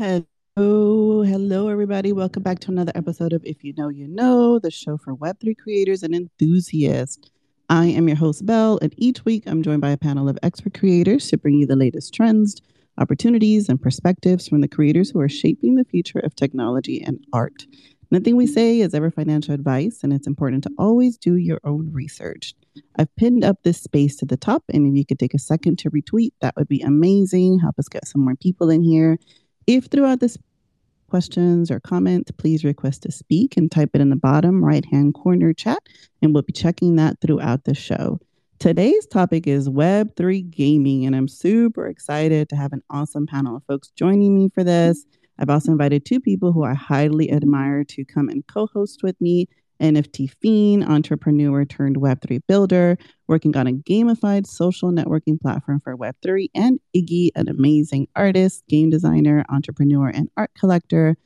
Hello, hello, everybody. Welcome back to another episode of If You Know, You Know, the show for Web3 creators and enthusiasts. I am your host, Belle, and each week I'm joined by a panel of expert creators to bring you the latest trends, opportunities, and perspectives from the creators who are shaping the future of technology and art. Nothing we say is ever financial advice, and it's important to always do your own research. I've pinned up this space to the top, and if you could take a second to retweet, that would be amazing. Help us get some more people in here. If throughout this questions or comments, please request to speak and type it in the bottom right hand corner chat, and we'll be checking that throughout the show. Today's topic is Web3 gaming, and I'm super excited to have an awesome panel of folks joining me for this. I've also invited two people who I highly admire to come and co host with me NFT fiend, entrepreneur turned Web3 builder, working on a gamified social networking platform for Web3, and Iggy, an amazing artist, game designer, entrepreneur, and art collector.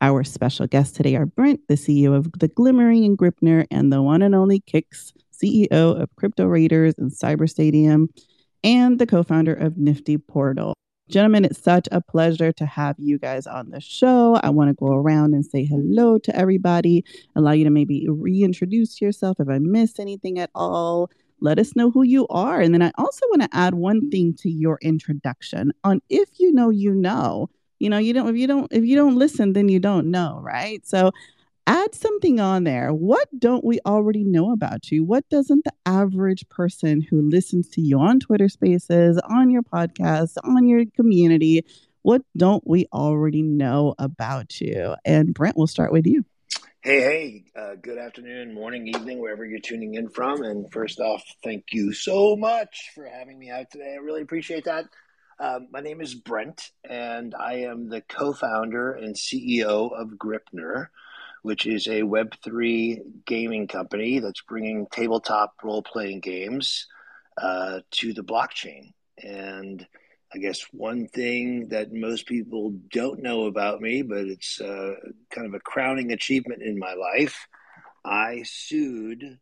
Our special guests today are Brent, the CEO of The Glimmering and Gripnr, and the one and only Kix, CEO of Crypto Raiders and Cyber Stadium, and the co founder of Nifty Portal. Gentlemen, it's such a pleasure to have you guys on the show. I want to go around and say hello to everybody, allow you to maybe reintroduce yourself if I missed anything at all. Let us know who you are. And then I also want to add one thing to your introduction on if you know, you know. You know, you don't if you don't if you don't listen, then you don't know, right? So add something on there. What don't we already know about you? What doesn't the average person who listens to you on Twitter Spaces, on your podcast, on your community, what don't we already know about you? And Brent, we'll start with you. Hey, hey, uh, good afternoon, morning, evening, wherever you're tuning in from. And first off, thank you so much for having me out today. I really appreciate that. Um, my name is Brent, and I am the co founder and CEO of Gripnr which is a Web3 gaming company that's bringing tabletop role playing games uh, to the blockchain. And I guess one thing that most people don't know about me, but it's uh, kind of a crowning achievement in my life, I sued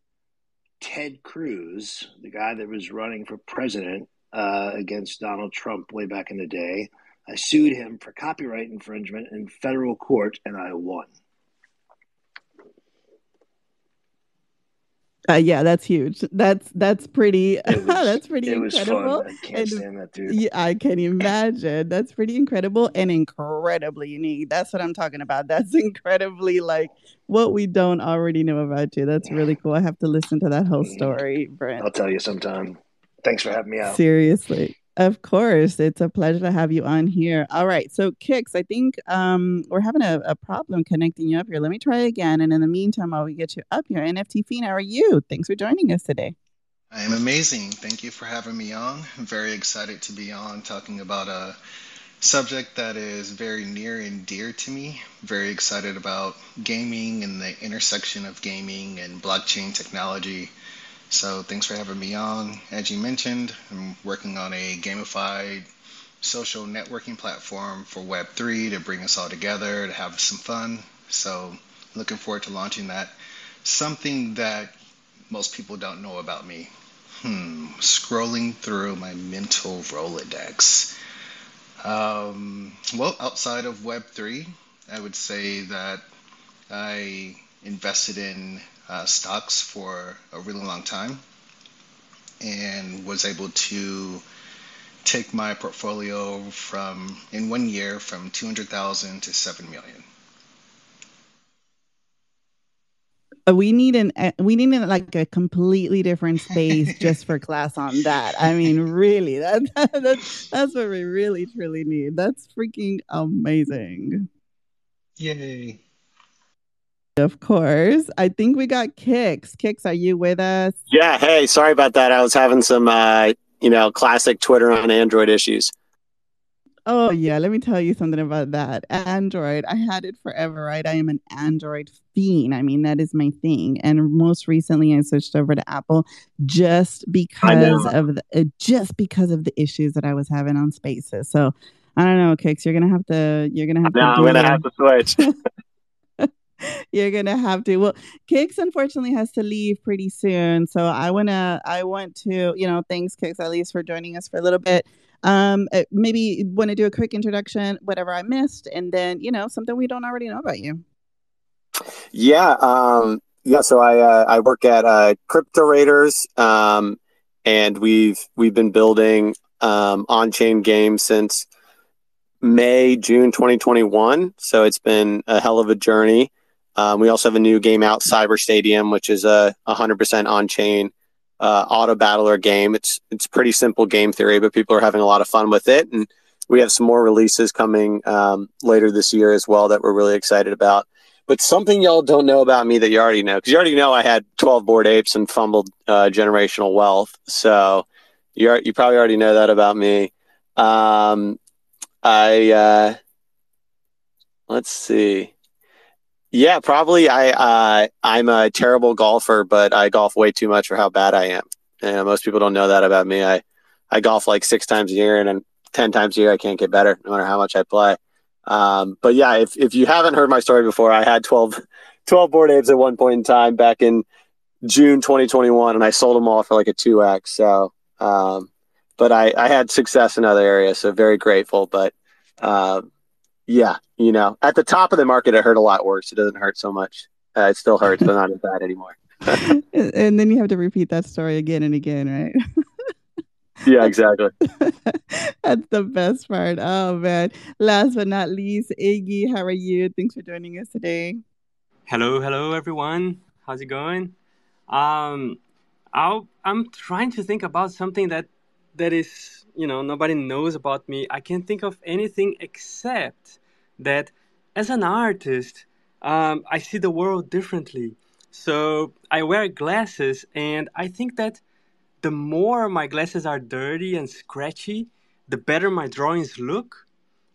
Ted Cruz, the guy that was running for president uh, against Donald Trump way back in the day. I sued him for copyright infringement in federal court, and I won. Uh, yeah, that's huge. That's that's pretty. Was, that's pretty it incredible. Was fun. I can't and, stand that dude. Yeah, I can imagine. That's pretty incredible and incredibly unique. That's what I'm talking about. That's incredibly like what we don't already know about you. That's really cool. I have to listen to that whole story, Brent. I'll tell you sometime. Thanks for having me out. Seriously. Of course, it's a pleasure to have you on here. All right, so Kix, I think um, we're having a, a, problem connecting you up here. Let me try again, and in the meantime, while we get you up here, NFT Fiend, how are you? Thanks for joining us today. I am amazing. Thank you for having me on. I'm very excited to be on talking about a subject that is very near and dear to me. Very excited about gaming and the intersection of gaming and blockchain technology. So thanks for having me on. As you mentioned, I'm working on a gamified social networking platform for Web3 to bring us all together, to have some fun. So looking forward to launching that. Something that most people don't know about me. Hmm, scrolling through my mental Rolodex. Um, well, outside of Web3, I would say that I invested in uh, stocks for a really long time and was able to take my portfolio from in one year from 200,000 to 7 million. Uh, we need an uh, we need an, like a completely different space just for class on that. I mean, really, that, that that's that's what we really truly need. That's freaking amazing. Yay! Of course. I think we got Kix. Kix, are you with us? Yeah. Hey, sorry about that. I was having some, uh, you know, classic Twitter on Android issues. Oh, yeah. Let me tell you something about that. Android, I had it forever, right? I am an Android fiend. I mean, that is my thing. And most recently, I switched over to Apple just because of the, uh, just because of the issues that I was having on Spaces. So I don't know, Kix. You're gonna have to. You're gonna have no, to. I'm gonna have to switch. You're gonna have to. Well, Kix unfortunately has to leave pretty soon, so I wanna. I want to. You know, thanks, Kix, at least for joining us for a little bit. Um, uh, maybe want to do a quick introduction, whatever I missed, and then you know something we don't already know about you. Yeah, um, yeah. So I uh, I work at uh, Crypto Raiders, um, and we've we've been building um, on chain games since May June 2021. So it's been a hell of a journey. Um, we also have a new game out, Cyber Stadium, which is a 100% on chain uh, auto battler game. It's it's pretty simple game theory, but people are having a lot of fun with it, and we have some more releases coming um, later this year as well that we're really excited about. But something y'all don't know about me that you already know, because you already know I had 12 Bored Apes and fumbled uh, generational wealth. So you you probably already know that about me. Um, I uh, let's see. Yeah, probably. I uh, I'm a terrible golfer, but I golf way too much for how bad I am. And most people don't know that about me. I I golf like six times a year, and then ten times a year I can't get better, no matter how much I play. Um, but yeah, if if you haven't heard my story before, I had 12, 12 Bored Apes at one point in time back in June 2021, and I sold them all for like a two x. So, um, but I I had success in other areas, so very grateful. But uh, yeah, you know, at the top of the market, it hurt a lot worse. It doesn't hurt so much. Uh, it still hurts, but not as bad anymore. and then you have to repeat that story again and again, right? yeah, exactly. That's the best part. Oh man! Last but not least, Iggy, how are you? Thanks for joining us today. Hello, hello, everyone. How's it going? Um, I'll, I'm trying to think about something that that is, you know, nobody knows about me. I can't think of anything except that as an artist, um, I see the world differently. So I wear glasses, and I think that the more my glasses are dirty and scratchy, the better my drawings look.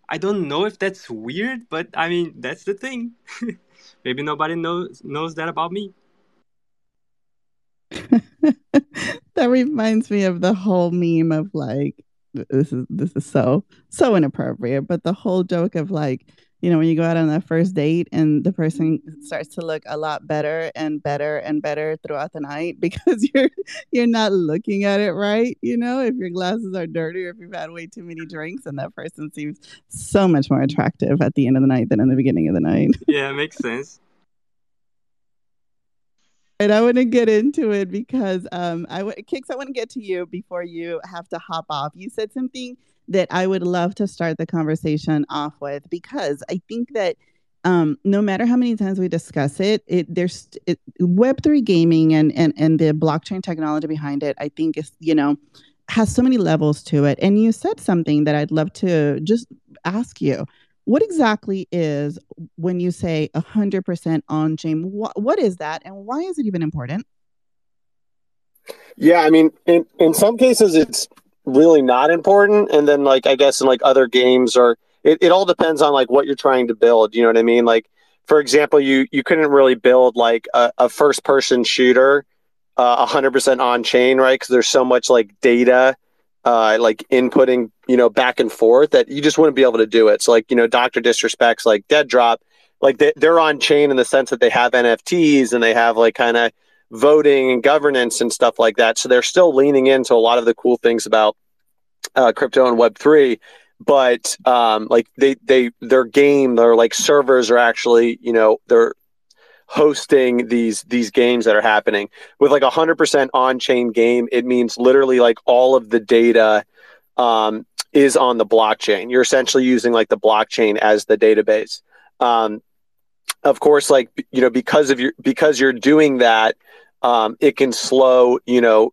I don't know if that's weird, but I mean that's the thing. Maybe nobody knows knows that about me. that reminds me of the whole meme of like this is this is so so inappropriate, but the whole joke of like you know when you go out on that first date and the person starts to look a lot better and better and better throughout the night because you're you're not looking at it right you know? If your glasses are dirty or if you've had way too many drinks and that person seems so much more attractive at the end of the night than in the beginning of the night. Yeah it makes sense and I want to get into it because um, I w- Kix, I want to get to you before you have to hop off. You said something that I would love to start the conversation off with because I think that um, no matter how many times we discuss it, it there's it, Web three gaming and and and the blockchain technology behind it. I think is you know has so many levels to it. And you said something that I'd love to just ask you what exactly is when you say 100% on chain what, is that and why is it even important? Yeah i mean in, in some cases it's really not important and then like i guess in like other games or it, it all depends on like what you're trying to build you know what i mean? Like for example you you couldn't really build like a, a first person shooter uh, 100% on chain right? Because there's so much like data uh, like inputting, you know, back and forth that you just wouldn't be able to do it. So like, you know, Dr. Disrespects like Dead Drop, like they, they're on chain in the sense that they have NFTs and they have like kind of voting and governance and stuff like that. So they're still leaning into a lot of the cool things about uh, crypto and Web three. But um, like they they their game, their like servers are actually you know they're hosting these these games that are happening. With like a hundred percent on chain game it means literally like all of the data um, is on the blockchain. You're essentially using like the blockchain as the database. Um, of course like you know because of your because you're doing that um, it can slow you know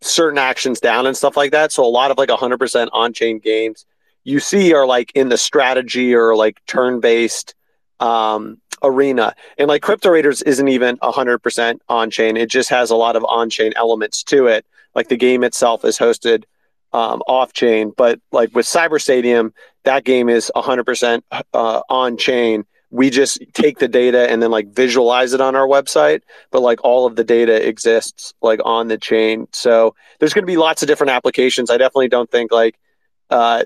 certain actions down and stuff like that. So a lot of like a 100% on chain games you see are like in the strategy or like turn based um, arena. And like Crypto Raiders isn't even 100% on chain, it just has a lot of on chain elements to it. Like the game itself is hosted um, off chain, but like with Cyber Stadium, that game is 100% uh, on chain. We just take the data and then like visualize it on our website, but like all of the data exists like on the chain. So there's going to be lots of different applications. I definitely don't think like uh,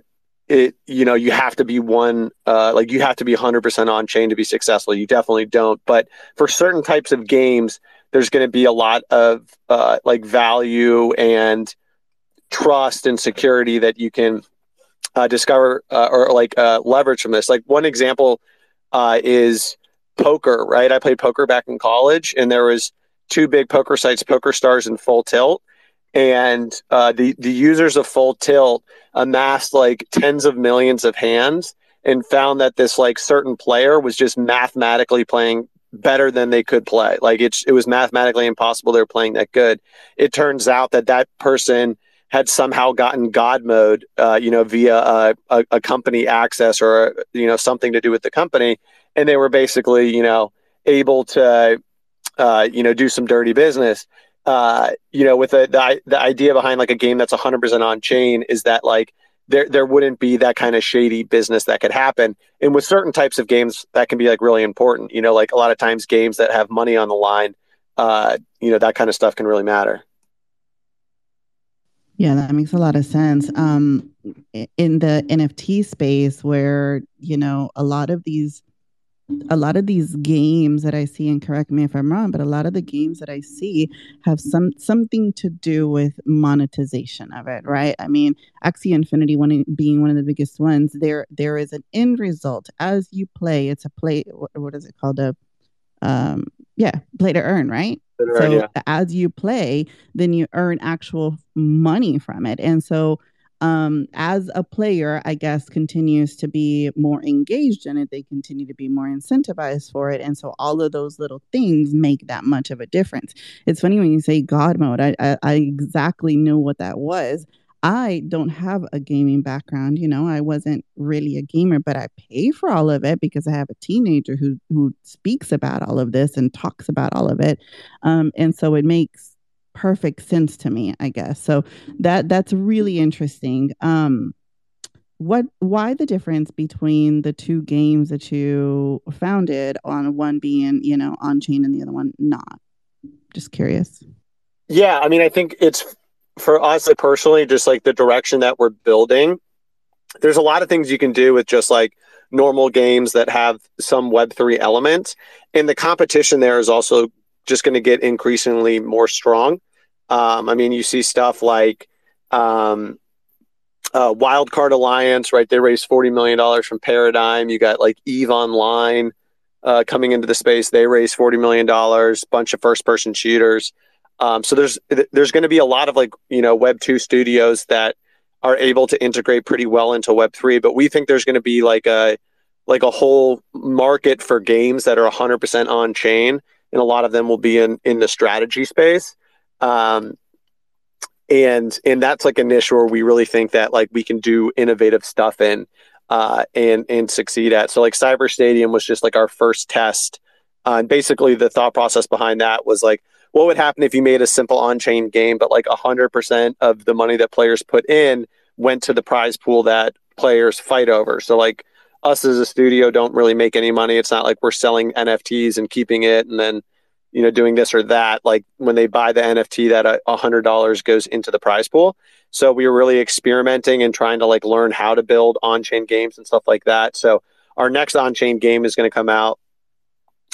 it you know you have to be one uh, like you have to be 100% on chain to be successful you definitely don't but for certain types of games there's going to be a lot of uh, like value and trust and security that you can uh, discover uh, or like uh, leverage from this. Like one example uh, is poker. Right, I played poker back in college, and there was two big poker sites, Poker Stars and Full Tilt, and uh, the the users of Full Tilt amassed like tens of millions of hands and found that this like certain player was just mathematically playing better than they could play. Like it's it was mathematically impossible they were playing that good. It turns out that that person had somehow gotten God mode, uh, you know, via a, a, a, company access or you know something to do with the company, and they were basically you know able to uh, you know do some dirty business. Uh, you know, with the, the the idea behind like a game that's 100% on chain is that like there there wouldn't be that kind of shady business that could happen. And with certain types of games, that can be like really important. You know, like a lot of times games that have money on the line, uh, you know, that kind of stuff can really matter. Yeah, that makes a lot of sense. Um, in the NFT space, where you know a lot of these a lot of these games that I see, and correct me if I'm wrong, but a lot of the games that I see have some something to do with monetization of it, right? I mean, Axie Infinity one being one of the biggest ones. There, there is an end result as you play. It's a play. What, what is it called? A um, yeah, play to earn, right? so yeah. as you play, then you earn actual money from it, and so um, as a player, I guess, continues to be more engaged in it, they continue to be more incentivized for it. And so all of those little things make that much of a difference. It's funny when you say God mode, I, I, I exactly knew what that was. I don't have a gaming background, you know, I wasn't really a gamer, but I pay for all of it because I have a teenager who who speaks about all of this and talks about all of it. Um, and so it makes perfect sense to me, I guess. So that that's really interesting. Um what why the difference between the two games that you founded on one being, you know, on chain and the other one not? Just curious. Yeah, I mean, I think it's for us like, personally just like the direction that we're building. There's a lot of things you can do with just like normal games that have some web3 elements and the competition there is also just going to get increasingly more strong um, I mean, you see stuff like um, uh, Wildcard Alliance, right? They raised forty million dollars from Paradigm. You got like Eve Online uh, coming into the space. They raised forty million dollars. Bunch of first-person shooters. Um, so there's there's going to be a lot of like you know Web two studios that are able to integrate pretty well into Web three. But we think there's going to be like a like a whole market for games that are 100% on chain, and a lot of them will be in in the strategy space. Um, and and that's like a niche where we really think that like we can do innovative stuff in uh, and and succeed at. So like Cyber Stadium was just like our first test. Uh, and basically the thought process behind that was like what would happen if you made a simple on-chain game but like 100% of the money that players put in went to the prize pool that players fight over so like us as a studio don't really make any money it's not like we're selling nfts and keeping it and then you know, doing this or that. Like when they buy the NFT, that uh, a hundred dollars goes into the prize pool. So we were really experimenting and trying to like learn how to build on-chain games and stuff like that. So our next on-chain game is going to come out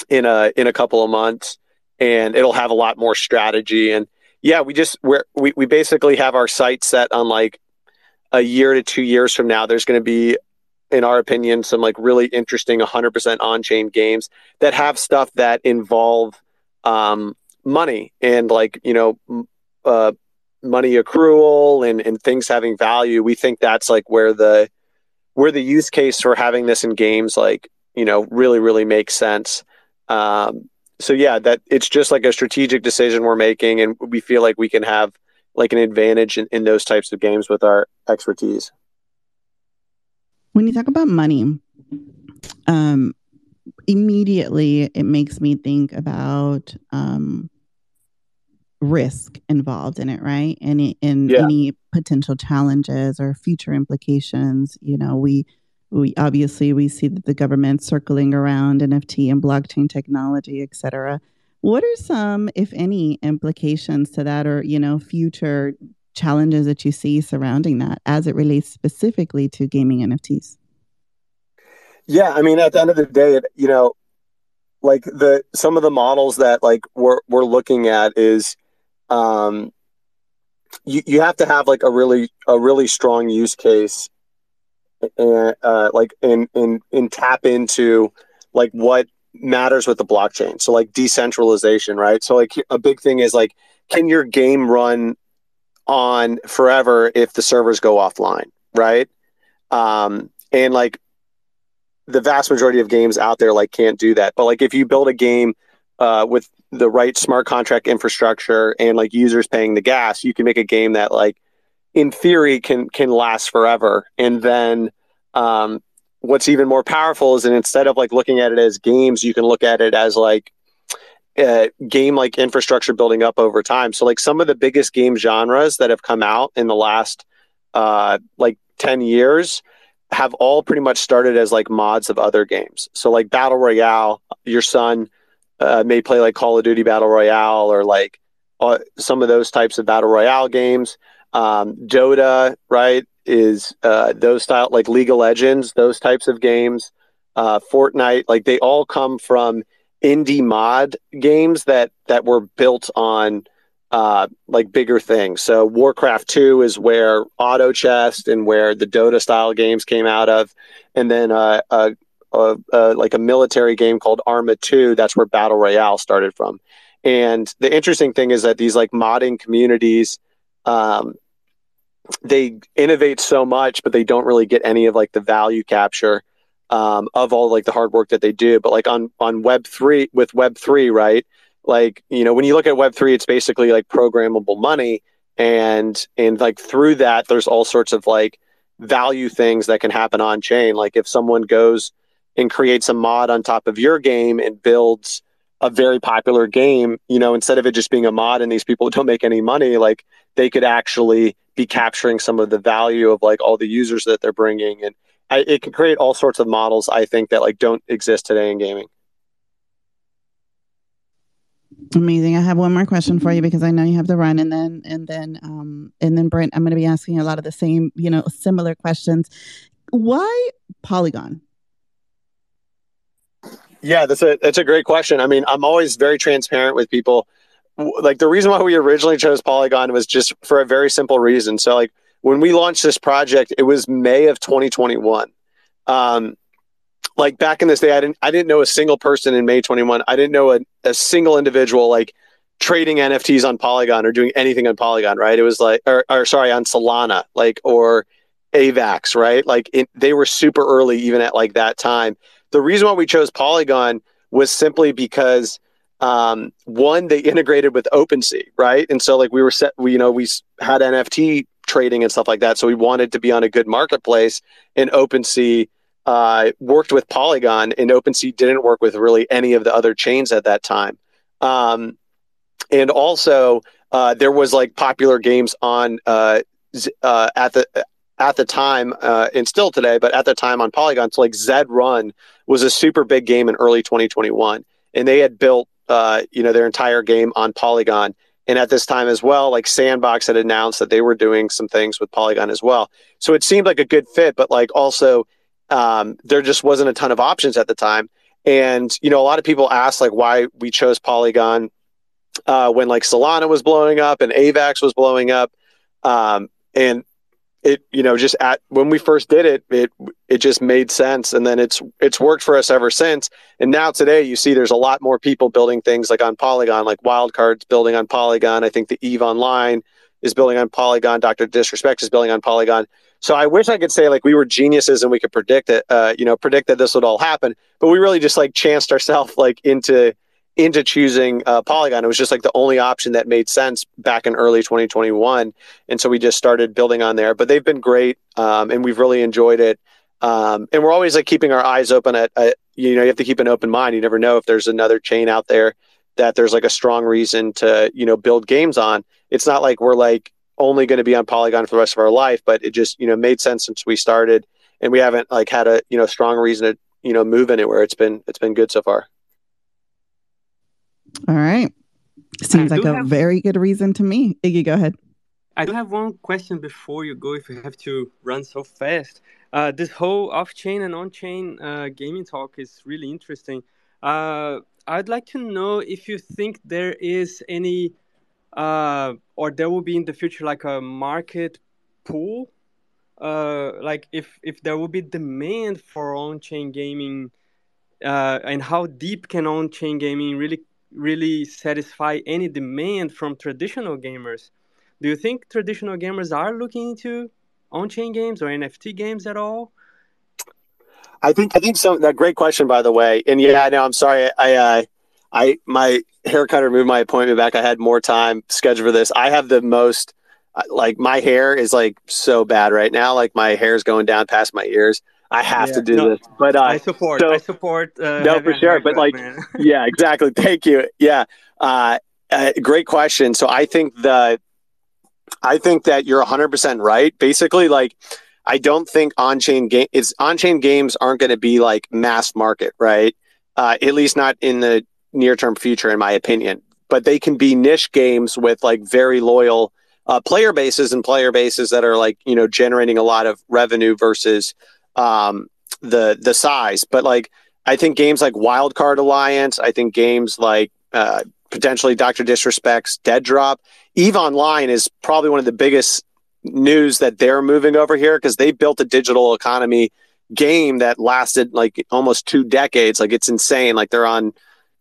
in a in a couple of months, and it'll have a lot more strategy. And yeah, we just we're, we we basically have our sight set on like a year to two years from now. There's going to be in our opinion, some like really interesting 100% on chain games that have stuff that involve um, money and like you know uh, money accrual and, and things having value. We think that's like where the where the use case for having this in games like you know really really makes sense. Um, so yeah that it's just like a strategic decision we're making and we feel like we can have like an advantage in, in those types of games with our expertise. When you talk about money um, immediately it makes me think about um, risk involved in it, right? And in yeah. any potential challenges or future implications. You know, we we obviously we see that the government circling around NFT and blockchain technology, et cetera. What are some, if any, implications to that, or you know, future challenges that you see surrounding that as it relates specifically to gaming NFTs? Yeah, I mean, at the end of the day, it, you know, like the some of the models that like we're we're looking at is, um, you you have to have like a really a really strong use case and uh, like and and and tap into like what matters with the blockchain. So like decentralization, right? So like a big thing is like can your game run on forever if the servers go offline, right? Um, and like the vast majority of games out there like can't do that. But like if you build a game uh, with the right smart contract infrastructure and like users paying the gas, you can make a game that like in theory can can last forever. And then um, what's even more powerful is that instead of like looking at it as games, you can look at it as like uh, game like infrastructure building up over time. So like some of the biggest game genres that have come out in the last uh, like 10 years have all pretty much started as like mods of other games. So like Battle Royale, your son uh, may play like Call of Duty Battle Royale or like uh, some of those types of Battle Royale games. Um, Dota, right, is uh, those style like League of Legends, those types of games. Uh, Fortnite, like they all come from indie mod games that that were built on uh, like bigger things. So Warcraft 2 is where Auto Chess and where the Dota style games came out of, and then uh, uh, like a military game called Arma 2. That's where Battle Royale started from. And the interesting thing is that these like modding communities, um, they innovate so much, but they don't really get any of like the value capture um, of all like the hard work that they do. But like on on Web three with Web three, right? Like you know when you look at Web three, it's basically like programmable money, and and like through that, there's all sorts of like value things that can happen on chain. Like if someone goes and creates a mod on top of your game and builds a very popular game, you know, instead of it just being a mod and these people don't make any money, like they could actually be capturing some of the value of like all the users that they're bringing and I, it can create all sorts of models I think that like don't exist today in gaming. Amazing. I have one more question for you because I know you have to run, and then and then um and then Brent, I'm going to be asking a lot of the same, you know, similar questions. Why Polygon? Yeah, that's a that's a great question. I mean, I'm always very transparent with people. Like the reason why we originally chose Polygon was just for a very simple reason. So like when we launched this project, it was May of 2021. Um, like back in this day, I didn't I didn't know a single person in May 21. I didn't know a, a single individual like trading NFTs on Polygon or doing anything on Polygon, right? It was like, or, or sorry, on Solana, like or AVAX, right? Like it, they were super early even at like that time. The reason why we chose Polygon was simply because um, one, they integrated with OpenSea, right? And so like we were set, we, you know, we had NFT trading and stuff like that. So we wanted to be on a good marketplace. And OpenSea uh, worked with Polygon, and OpenSea didn't work with really any of the other chains at that time. Um, and also, uh, there was like popular games on uh, uh at the at the time uh, and still today, but at the time on Polygon. So like Zed Run was a super big game in early 2021, and they had built uh, you know their entire game on Polygon. And at this time as well, like Sandbox had announced that they were doing some things with Polygon as well. So it seemed like a good fit, but like also um, there just wasn't a ton of options at the time. And you know, a lot of people ask like why we chose Polygon uh, when like Solana was blowing up and AVAX was blowing up. Um, and it you know just at when we first did it it it just made sense. And then it's it's worked for us ever since. And now today you see there's a lot more people building things like on polygon like wildcards building on polygon. I think the eve online is building on polygon. Dr disrespect is building on polygon so i wish i could say like we were geniuses and we could predict it uh, you know predict that this would all happen but we really just like chanced ourselves like into into choosing uh, Polygon. It was just like the only option that made sense back in early 2021, and so we just started building on there. But they've been great, um, and we've really enjoyed it. Um, and we're always like keeping our eyes open at, at, you know you have to keep an open mind. You never know if there's another chain out there that there's like a strong reason to you know build games on. It's not like we're like only going to be on Polygon for the rest of our life, but it just you know made sense since we started, and we haven't like had a you know strong reason to you know move anywhere. It's been it's been good so far. All right. Seems like a have, very good reason to me. Iggy, go ahead. I do have one question before you go, if you have to run so fast. Uh, this whole off chain and on chain uh, gaming talk is really interesting. Uh, I'd like to know if you think there is any, uh, or there will be in the future, like a market pool uh, like if if there will be demand for on-chain gaming, uh, and how deep can on-chain gaming really really satisfy any demand from traditional gamers? Do you think traditional gamers are looking into on-chain games or NFT games at all? I think I think so. That great question, by the way. And yeah, no, I'm sorry. I uh, I my haircut moved my appointment back. I had more time scheduled for this. I have the most like my hair is like so bad right now. Like my hair is going down past my ears. I have yeah, to do no, this, but uh, I support. So, I support. Uh, no, for sure. But like, yeah, exactly. Thank you. Yeah, uh, uh, great question. So I think the, I think that you're 100 percent right. Basically, like, I don't think on-chain game is on-chain games aren't going to be like mass market, right? Uh, at least not in the near-term future, in my opinion. But they can be niche games with like very loyal uh, player bases and player bases that are like you know generating a lot of revenue versus um, the the size. But like I think games like Wildcard Alliance, I think games like uh, potentially Doctor Disrespect's Dead Drop, Eve Online is probably one of the biggest news that they're moving over here because they built a digital economy game that lasted like almost two decades. Like it's insane. Like they're on,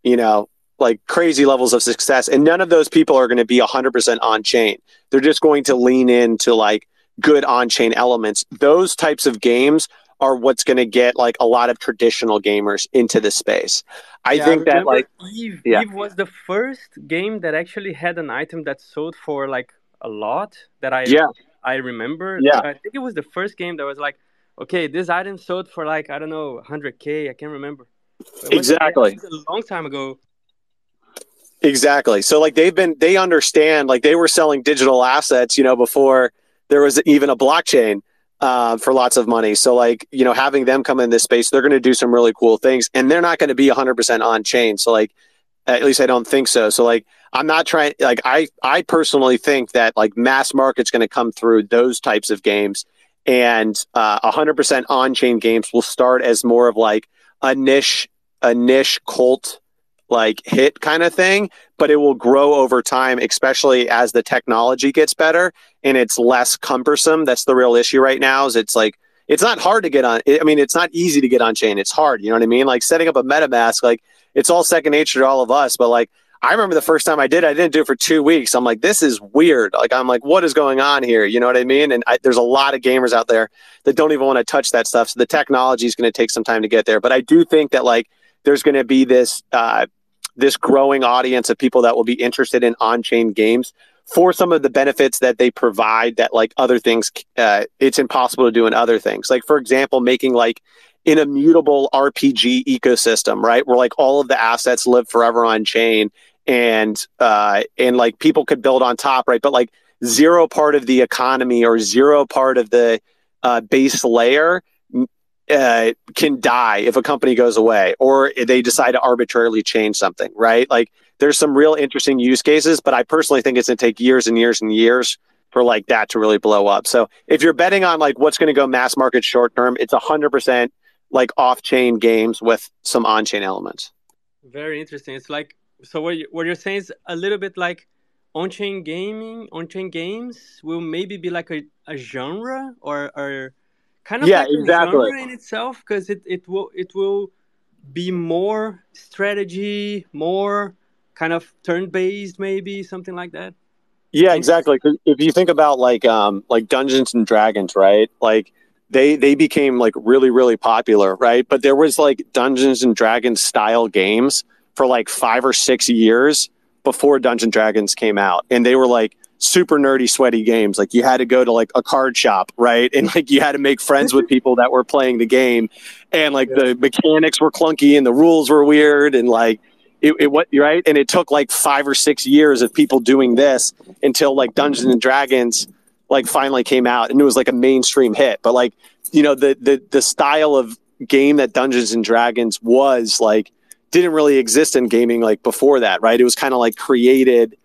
you know, like crazy levels of success. And none of those people are going to be 100% on chain. They're just going to lean into like good on chain elements. Those types of games are what's going to get like a lot of traditional gamers into the space. I yeah, think I that like Eve, yeah. Eve was the first game that actually had an item that sold for like a lot that I yeah. I remember. Yeah. I think it was the first game that was like, okay, this item sold for like I don't know, 100k. I can't remember. Exactly. a long time ago. Exactly. So like they've been they understand like they were selling digital assets, you know, before there was even a blockchain uh, for lots of money. So like you know having them come in this space, they're going to do some really cool things, and they're not going to be 100 percent on chain. So like at least I don't think so. So like I'm not trying like I I personally think that like mass market's going to come through those types of games, and uh, 100% on chain games will start as more of like a niche a niche cult like hit kind of thing, but it will grow over time, especially as the technology gets better and it's less cumbersome. That's the real issue right now. Is it's like it's not hard to get on. I mean, it's not easy to get on chain. It's hard. You know what I mean? Like setting up a MetaMask, like it's all second nature to all of us. But like I remember the first time I did, I didn't do it for two weeks. I'm like, this is weird. Like I'm like, what is going on here? You know what I mean? And I, there's a lot of gamers out there that don't even want to touch that stuff. So the technology is going to take some time to get there. But I do think that like there's going to be this uh, this growing audience of people that will be interested in on-chain games for some of the benefits that they provide that like other things uh, it's impossible to do in other things like for example making like an immutable rpg ecosystem right where like all of the assets live forever on chain and uh and like people could build on top right but like zero part of the economy or zero part of the uh, base layer uh, can die if a company goes away or they decide to arbitrarily change something, right? Like there's some real interesting use cases, but I personally think it's going to take years and years and years for like that to really blow up. So if you're betting on like what's going to go mass market short term, it's 100% like off chain games with some on chain elements. Very interesting. It's like, so what, you, what you're saying is a little bit like on chain gaming, on chain games will maybe be like a, a genre or, or kind of yeah, like exactly. genre in itself because it, it will it will be more strategy, more kind of turn based, maybe something like that. Yeah, exactly. If you think about like um like Dungeons and Dragons, right? Like they they became like really really popular, right? But there was like Dungeons and Dragons style games for like 5 or 6 years before Dungeons and Dragons came out. And they were like super nerdy, sweaty games. Like you had to go to like a card shop, right? And like you had to make friends with people that were playing the game. And like yeah. the mechanics were clunky and the rules were weird and like it, it what right? And it took like five or six years of people doing this until like Dungeons and Dragons like finally came out and it was like a mainstream hit. But like, you know, the the the style of game that Dungeons and Dragons was like didn't really exist in gaming like before that, right? It was kind of like created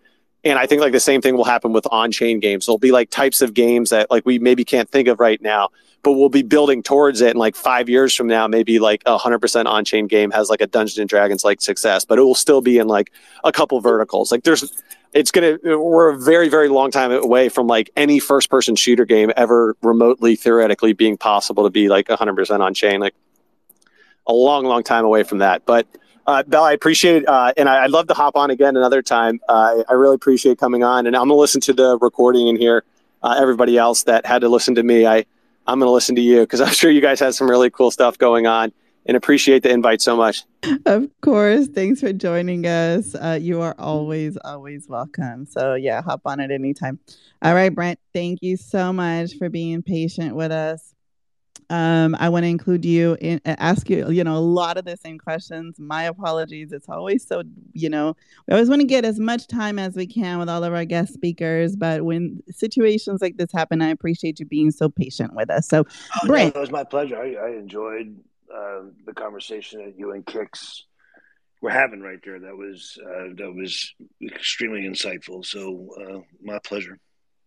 and I think like the same thing will happen with on-chain games. There'll be like types of games that like we maybe can't think of right now, but we'll be building towards it. And like five years from now, maybe like a hundred percent on-chain game has like a Dungeons and Dragons like success, but it will still be in like a couple verticals. Like there's, it's gonna we're a very very long time away from like any first person shooter game ever remotely theoretically being possible to be like a 100% on chain like a long long time away from that but uh, Belle, I appreciate uh, and I, would love to hop on again another time. Uh, I really appreciate coming on, and I'm gonna listen to the recording and hear uh, everybody else that had to listen to me. I I'm gonna listen to you because I'm sure you guys had some really cool stuff going on, and appreciate the invite so much. Of course, thanks for joining us. Uh, you are always always welcome. So yeah, hop on at any time. All right, Brent, thank you so much for being patient with us. Um, I want to include you in ask you, you know, a lot of the same questions. My apologies. It's always so, you know, we always want to get as much time as we can with all of our guest speakers. But when situations like this happen, I appreciate you being so patient with us. So, oh, Brent, no, it was my pleasure. I, I enjoyed uh, the conversation that you and Kix were having right there. That was uh, that was extremely insightful. So, uh, my pleasure.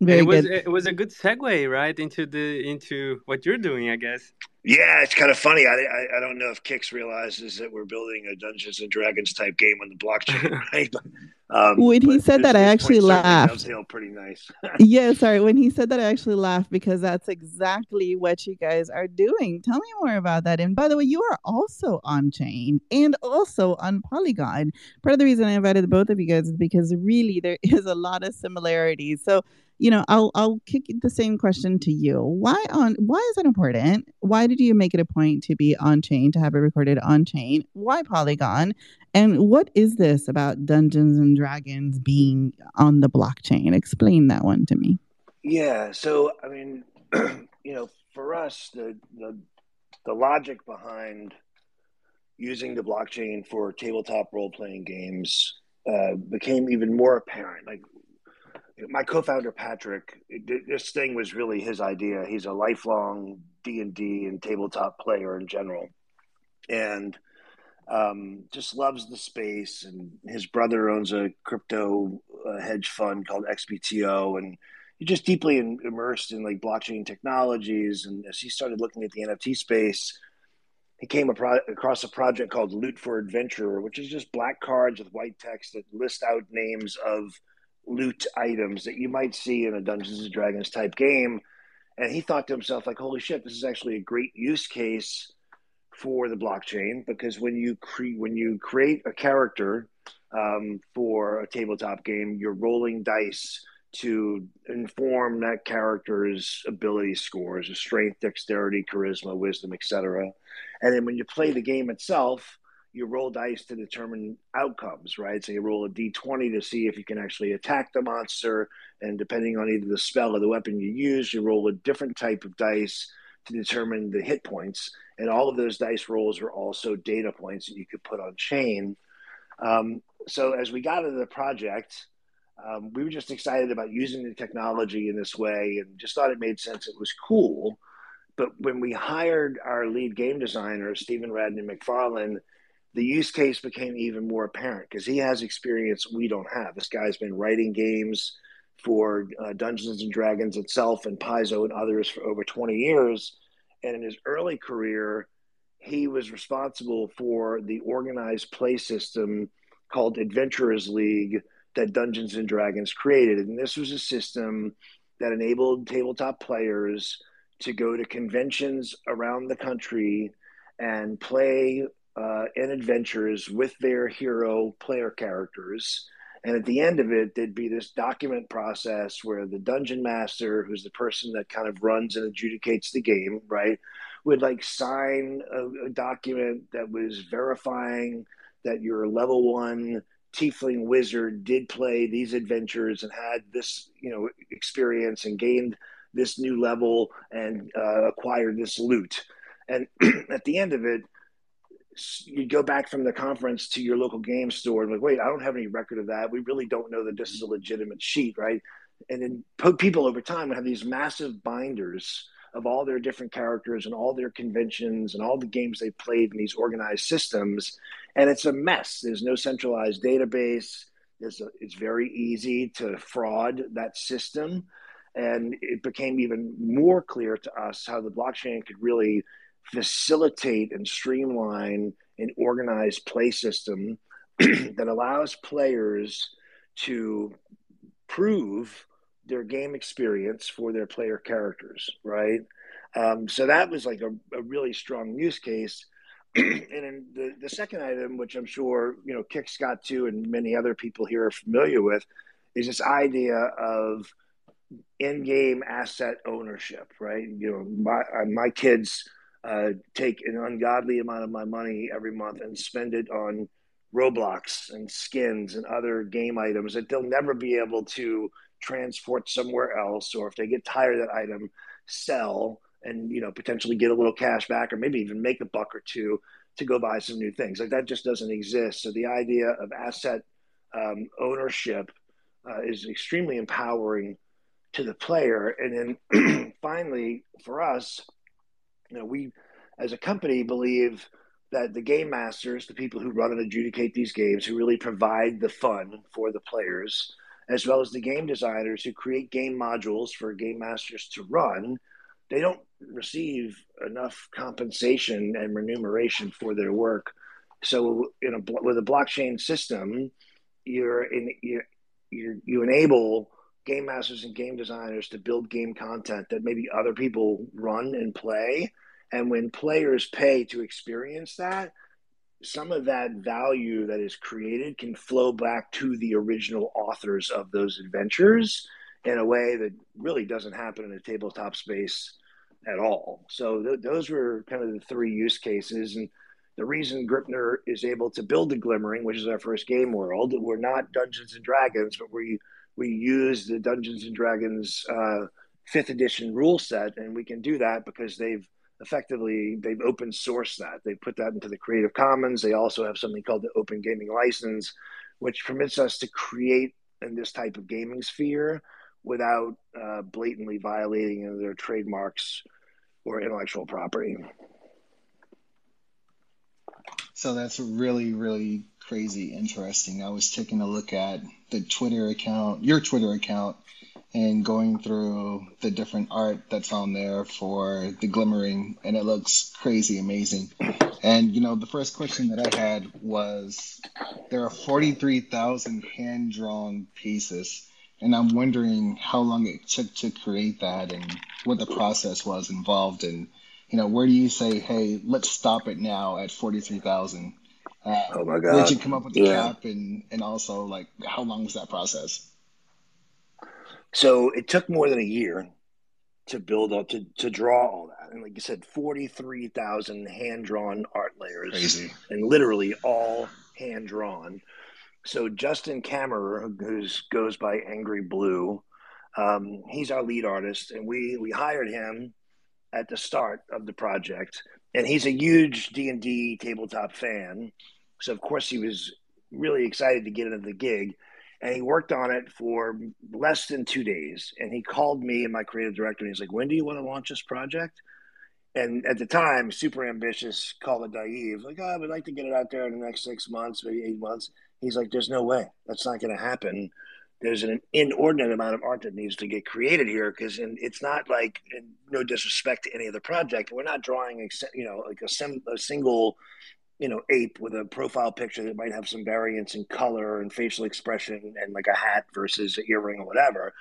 Very it was good. it was a good segue right into the into what you're doing, I guess. Yeah, it's kind of funny. I, I, I don't know if Kix realizes that we're building a Dungeons and Dragons type game on the blockchain, right? But, um, when he said this, that, I actually laughed. pretty nice. yeah, sorry. When he said that, I actually laughed because that's exactly what you guys are doing. Tell me more about that. And by the way, you are also on chain and also on Polygon. Part of the reason I invited both of you guys is because really there is a lot of similarities. So you know, I'll I'll kick the same question to you. Why on why is that important? Why did you make it a point to be on chain, to have it recorded on chain? Why Polygon? And what is this about Dungeons and Dragons being on the blockchain? Explain that one to me. Yeah, so I mean, you know, for us, the the the logic behind using the blockchain for tabletop role playing games uh, became even more apparent. Like my co-founder Patrick, this thing was really his idea. He's a lifelong D and D and tabletop player in general, and um, just loves the space. And his brother owns a crypto uh, hedge fund called XBTO, and he's just deeply in, immersed in like blockchain technologies. And as he started looking at the NFT space, he came across a project called Loot for Adventure, which is just black cards with white text that list out names of loot items that you might see in a Dungeons and Dragons type game. And he thought to himself, like, holy shit, this is actually a great use case for the blockchain because when you create when you create a character um, for a tabletop game, you're rolling dice to inform that character's ability scores, strength, dexterity, charisma, wisdom, etc. And then when you play the game itself, you roll dice to determine outcomes, right? So you roll a d20 to see if you can actually attack the monster, and depending on either the spell or the weapon you use, you roll a different type of dice to determine the hit points. And all of those dice rolls are also data points that you could put on chain. Um, so as we got into the project, um, we were just excited about using the technology in this way, and just thought it made sense. It was cool. But when we hired our lead game designer, Stephen Radney MacFarland, the use case became even more apparent because he has experience we don't have. This guy's been writing games for uh, Dungeons and Dragons itself and Paizo and others for over 20 years. And in his early career, he was responsible for the organized play system called Adventurers League that Dungeons and Dragons created. And this was a system that enabled tabletop players to go to conventions around the country and play uh, and adventures with their hero player characters. And at the end of it, there'd be this document process where the dungeon master, who's the person that kind of runs and adjudicates the game, right, would like sign a, a document that was verifying that your level one tiefling wizard did play these adventures and had this, you know, experience and gained this new level and uh, acquired this loot. And at the end of it, you go back from the conference to your local game store and like, wait, I don't have any record of that. We really don't know that this is a legitimate sheet, right? And then people over time have these massive binders of all their different characters and all their conventions and all the games they played in these organized systems, and it's a mess. There's no centralized database. There's a, it's very easy to fraud that system, and it became even more clear to us how the blockchain could really facilitate and streamline an organized play system that allows players to prove their game experience for their player characters, right? Um, so that was like a, a really strong use case. and then the, the second item, which I'm sure you know Kick Scott too, and many other people here are familiar with, is this idea of in-game asset ownership, right? You know, my uh, my kids uh, take an ungodly amount of my money every month and spend it on Roblox and skins and other game items that they'll never be able to transport somewhere else, or if they get tired of that item, sell and you know potentially get a little cash back, or maybe even make a buck or two to go buy some new things. Like that just doesn't exist. So the idea of asset um, ownership uh, is extremely empowering to the player. And then finally, for us, you know, we as a company believe that the game masters, the people who run and adjudicate these games, who really provide the fun for the players, as well as the game designers who create game modules for game masters to run, they don't receive enough compensation and remuneration for their work. So, in a, with a blockchain system, you're in you you enable game masters and game designers to build game content that maybe other people run and play. And when players pay to experience that, some of that value that is created can flow back to the original authors of those adventures in a way that really doesn't happen in a tabletop space at all. So th- those were kind of the three use cases. And the reason Gripnr is able to build the Glimmering, which is our first game world, we're not Dungeons and Dragons, but we we use the Dungeons and Dragons uh, fifth edition rule set, and we can do that because they've effectively they've open sourced that. They put that into the Creative Commons. They also have something called the Open Gaming License, which permits us to create in this type of gaming sphere without uh, blatantly violating their trademarks or intellectual property. So that's really, really crazy interesting. I was taking a look at the Twitter account, your Twitter account, and going through the different art that's on there for the glimmering, and it looks crazy amazing. And you know, the first question that I had was there are 43,000 hand drawn pieces, and I'm wondering how long it took to create that and what the process was involved and you know, where do you say, hey, let's stop it now at 43,000? Uh, oh my God. Where'd you come up with the yeah. cap and, and also like how long was that process? So it took more than a year to build up to, to draw all that. And like you said, 43,000 hand drawn art layers. Crazy. And literally all hand drawn. So Justin Kammerer, who goes by Angry Blue, um, he's our lead artist, and we we hired him at the start of the project, and he's a huge D and D tabletop fan. So of course he was really excited to get into the gig, and he worked on it for less than two days. And he called me and my creative director, and he's like, "When do you want to launch this project?" And at the time, super ambitious, call it naive, like, oh, I would like to get it out there in the next six months, maybe eight months. He's like, there's no way. That's not going to happen there's an inordinate amount of art that needs to get created here because it's not like no disrespect to any other project we're not drawing you know like a, sim, a single you know ape with a profile picture that might have some variance in color and facial expression and like a hat versus an earring or whatever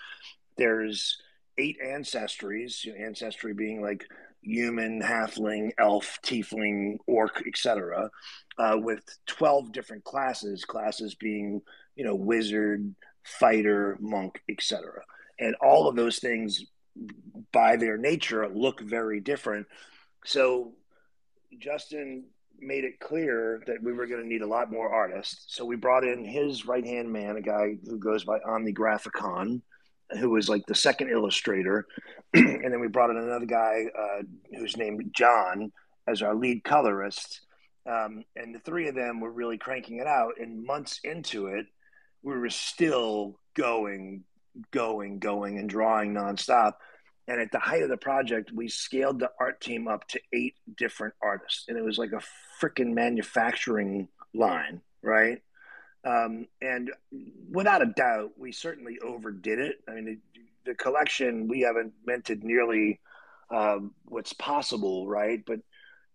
there's eight ancestries you know, ancestry being like human halfling elf tiefling orc etc uh, with 12 different classes classes being you know wizard fighter, monk, etc. And all of those things, by their nature, look very different. So Justin made it clear that we were going to need a lot more artists. So we brought in his right hand man, a guy who goes by Omni Graphicon, who was like the second illustrator. and then we brought in another guy uh, who's named John as our lead colorist. Um, and the three of them were really cranking it out. And months into it, we were still going, going, going, and drawing nonstop. And at the height of the project, we scaled the art team up to eight different artists, and it was like a freaking manufacturing line, right? Um, and without a doubt, we certainly overdid it. I mean, the, the collection we haven't minted nearly um, what's possible, right? But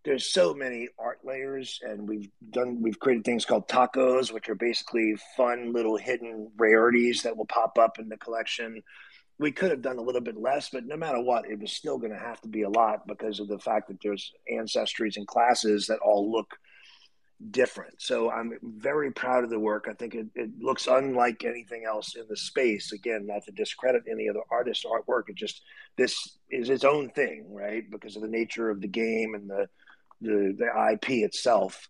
there's so many art layers and we've done we've created things called tacos which are basically fun little hidden rarities that will pop up in the collection we could have done a little bit less but no matter what it was still going to have to be a lot because of the fact that there's ancestries and classes that all look different. So i'm very proud of the work. I think it, it looks unlike anything else in the space. Again not to discredit any other artist's artwork it just this is its own thing right? Because of the nature of the game and the the the IP itself.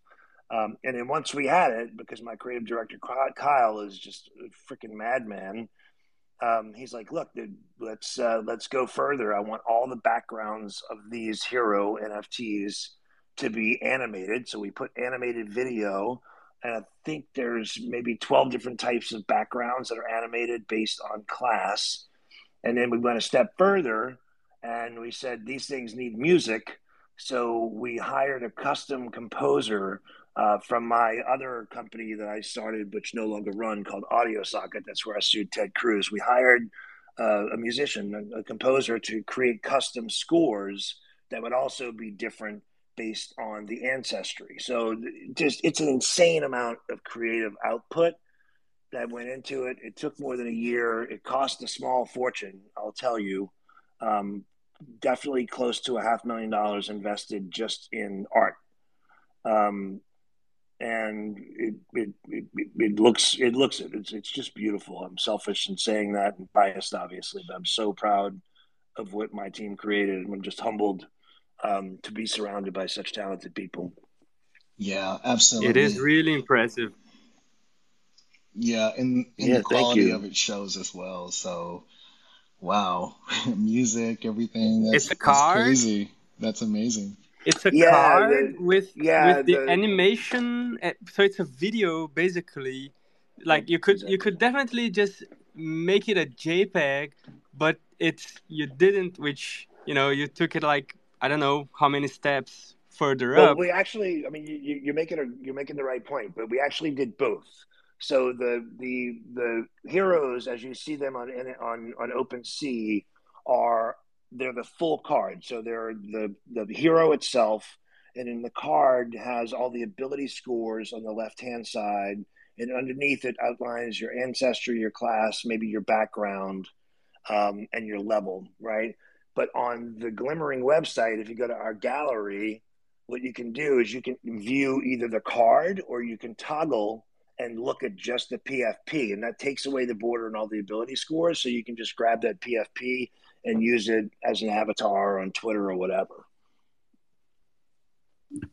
Um, and then once we had it, because my creative director Kyle is just a freaking madman, um, he's like, "Look, dude, let's uh, let's go further. I want all the backgrounds of these hero NFTs to be animated." So we put animated video, and I think there's maybe twelve different types of backgrounds that are animated based on class. And then we went a step further, and we said these things need music. So we hired a custom composer uh, from my other company that I started, which no longer run, called Audio Socket. That's where I sued Ted Cruz. We hired uh, a musician, a, a, composer, to create custom scores that would also be different based on the ancestry. So just it's an insane amount of creative output that went into it. It took more than a year. It cost a small fortune, I'll tell you. Um, definitely close to a half million dollars invested just in art. Um, and it, it, it, it, looks it looks it's it's just beautiful. I'm selfish in saying that and biased, obviously, but I'm so proud of what my team created, and I'm just humbled um, to be surrounded by such talented people. Yeah, absolutely. It is really impressive. Yeah, and, and yeah, the quality of it shows as well. So Wow, music, everything. That's, it's a card. That's crazy. That's amazing. It's a yeah, card the, with yeah, with the, the, animation. Eh, so it's a video basically. Like you could you could definitely just make it a JPEG, but it's you didn't. Which you know you took it like I don't know how many steps further well, up. We actually, I mean, you, you're making a, you're making the right point, but we actually did both. So the the the heroes, as you see them on on on OpenSea, are they're the full card. So they're the the hero itself, and in the card has all the ability scores on the left hand side, and underneath it outlines your ancestry, your class, maybe your background, um, and your level, right? But on the Glimmering website, if you go to our gallery, what you can do is you can view either the card or you can toggle and look at just the PFP, and that takes away the border and all the ability scores. So you can just grab that PFP and use it as an avatar on Twitter or whatever.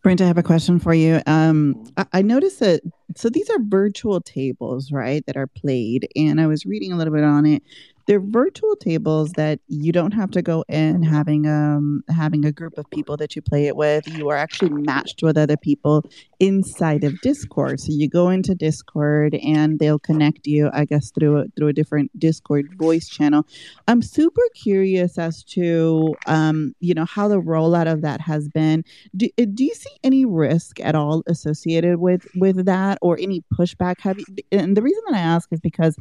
Brent, I have a question for you. Um, I, I noticed that so these are virtual tables, right, that are played, and I was reading a little bit on it. They're virtual tables that you don't have to go in having um having a group of people that you play it with. You are actually matched with other people inside of Discord. So you go into Discord and they'll connect you, I guess, through a, through a different Discord voice channel. I'm super curious as to um you know how the rollout of that has been. Do, do you see any risk at all associated with with that or any pushback? Have you, and the reason that I ask is because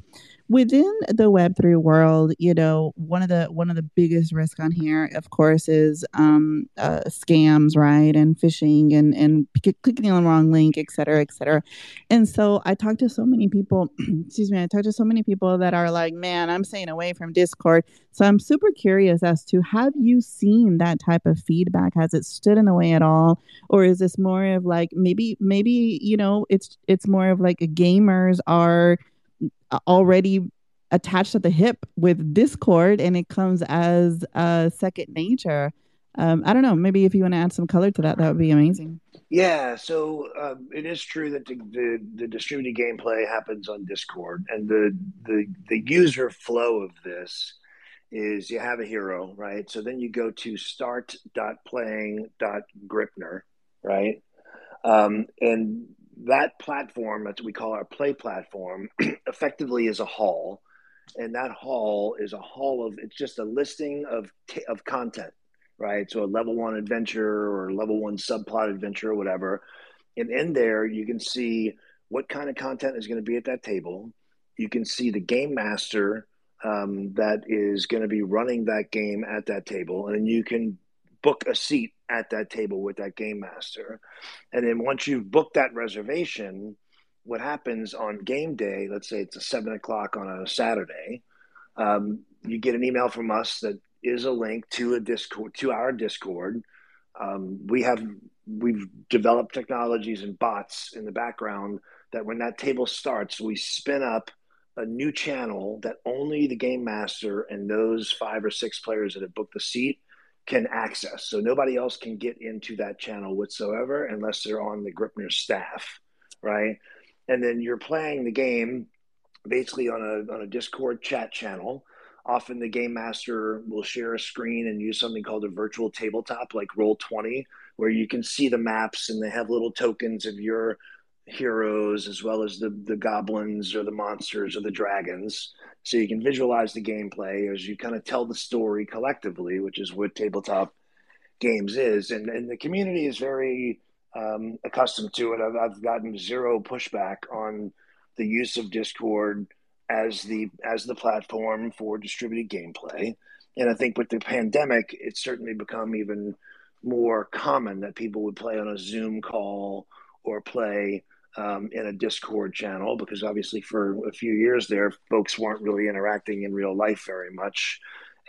within the web3 world you know one of the one of the biggest risks on here of course is um, uh, scams right and phishing and and clicking on wrong link et cetera et cetera. And so i talked to so many people excuse me i talked to so many people that are like man i'm staying away from discord. So i'm super curious as to have you seen that type of feedback? Has it stood in the way at all? Or is this more of like maybe maybe you know it's it's more of like gamers are already attached at the hip with Discord and it comes as a second nature. Um, I don't know. Maybe if you want to add some color to that, that would be amazing. Yeah, so um, it is true that the, the, the, distributed gameplay happens on Discord, and the, the the user flow of this is you have a hero, right? So then you go to start.playing.gripnr, right? Um, and that platform that we call our play platform effectively is a hall and that hall is a hall of it's just a listing of of content right? So a level one adventure or level one subplot adventure or whatever. And in there you can see what kind of content is going to be at that table. You can see the game master um, that is going to be running that game at that table. And you can book a seat at that table with that game master. And then once you've booked that reservation, what happens on game day, let's say it's a seven o'clock on a Saturday, um, you get an email from us that is a link to a Discord, to our Discord. Um, we have we've developed technologies and bots in the background that when that table starts, we spin up a new channel that only the game master and those five or six players that have booked the seat can access. So nobody else can get into that channel whatsoever unless they're on the Gripnr staff, right? And then you're playing the game basically on a on a Discord chat channel. Often the game master will share a screen and use something called a virtual tabletop like Roll20 where you can see the maps and they have little tokens of your heroes as well as the the goblins or the monsters or the dragons. So you can visualize the gameplay as you kind of tell the story collectively which is what tabletop games is. And, and the community is very um, accustomed to it. I've, I've gotten zero pushback on the use of discord as the as the platform for distributed gameplay and i think with the pandemic it's certainly become even more common that people would play on a zoom call or play um, in a Discord channel because obviously for a few years there, folks weren't really interacting in real life very much.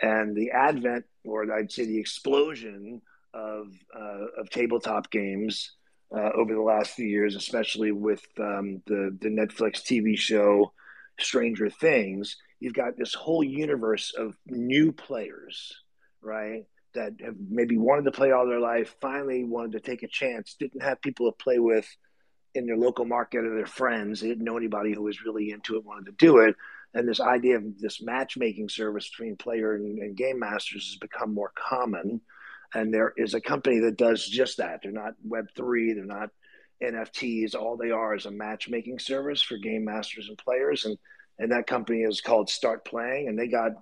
And the advent, or I'd say the explosion of, uh, of tabletop games uh, over the last few years, especially with um, the, the Netflix TV show Stranger Things, you've got this whole universe of new players, right? That have maybe wanted to play all their life, finally wanted to take a chance, didn't have people to play with in their local market or their friends. They didn't know anybody who was really into it, wanted to do it. And this idea of this matchmaking service between player and, and game masters has become more common. And there is a company that does just that. They're not Web3, they're not NFTs. All they are is a matchmaking service for game masters and players. And, and that company is called Start Playing. And they got,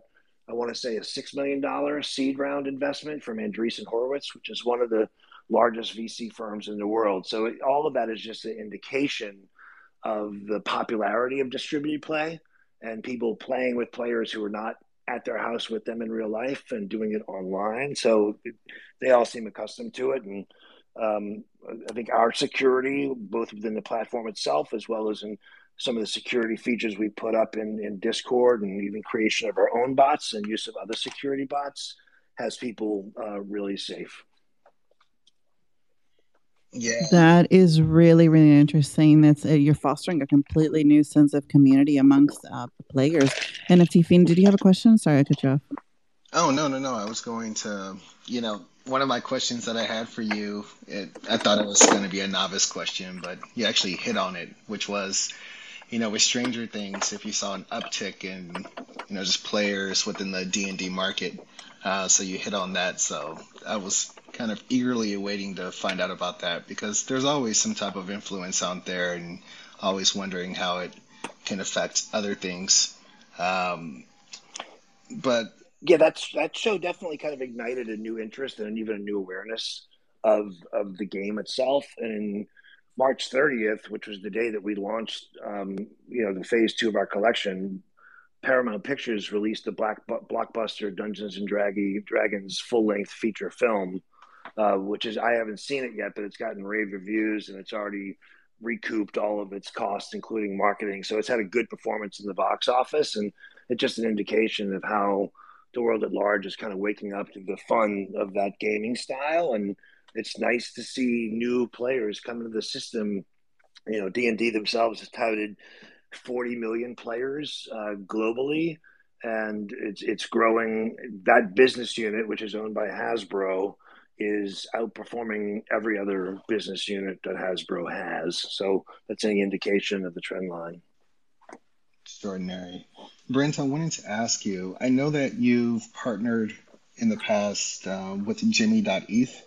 I want to say, a $6 million seed round investment from Andreessen Horowitz, which is one of the largest VC firms in the world. So it, all of that is just an indication of the popularity of distributed play and people playing with players who are not at their house with them in real life and doing it online. So they all seem accustomed to it. And um, I think our security, both within the platform itself as well as in some of the security features we put up in, in Discord and even creation of our own bots and use of other security bots, has people uh, really safe. Yeah. That is really, really interesting. That's uh, you're fostering a completely new sense of community amongst uh, players. NFT Fiend, did you have a question? Sorry, I cut you off. Oh, no, no, no. I was going to, you know, one of my questions that I had for you, it, I thought it was going to be a novice question, but you actually hit on it, which was, you know, with Stranger Things, if you saw an uptick in, you know, just players within the D&D market, uh, so you hit on that. So I was kind of eagerly awaiting to find out about that because there's always some type of influence out there and always wondering how it can affect other things. Um, but yeah, that's that show definitely kind of ignited a new interest and even a new awareness of of the game itself. And March 30th, which was the day that we launched, um, you know, the phase two of our collection, Paramount Pictures released the black blockbuster Dungeons and Draggy, Dragons full length feature film uh, which is I haven't seen it yet, but it's gotten rave reviews and it's already recouped all of its costs, including marketing. So it's had a good performance in the box office, and it's just an indication of how the world at large is kind of waking up to the fun of that gaming style. And it's nice to see new players come into the system. You know, D and D themselves has touted 40 million players uh, globally, and it's it's growing. That business unit, which is owned by Hasbro, is outperforming every other business unit that Hasbro has. So that's any indication of the trend line. Extraordinary. Brent, I wanted to ask you I know that you've partnered in the past uh, with Jimmy.eth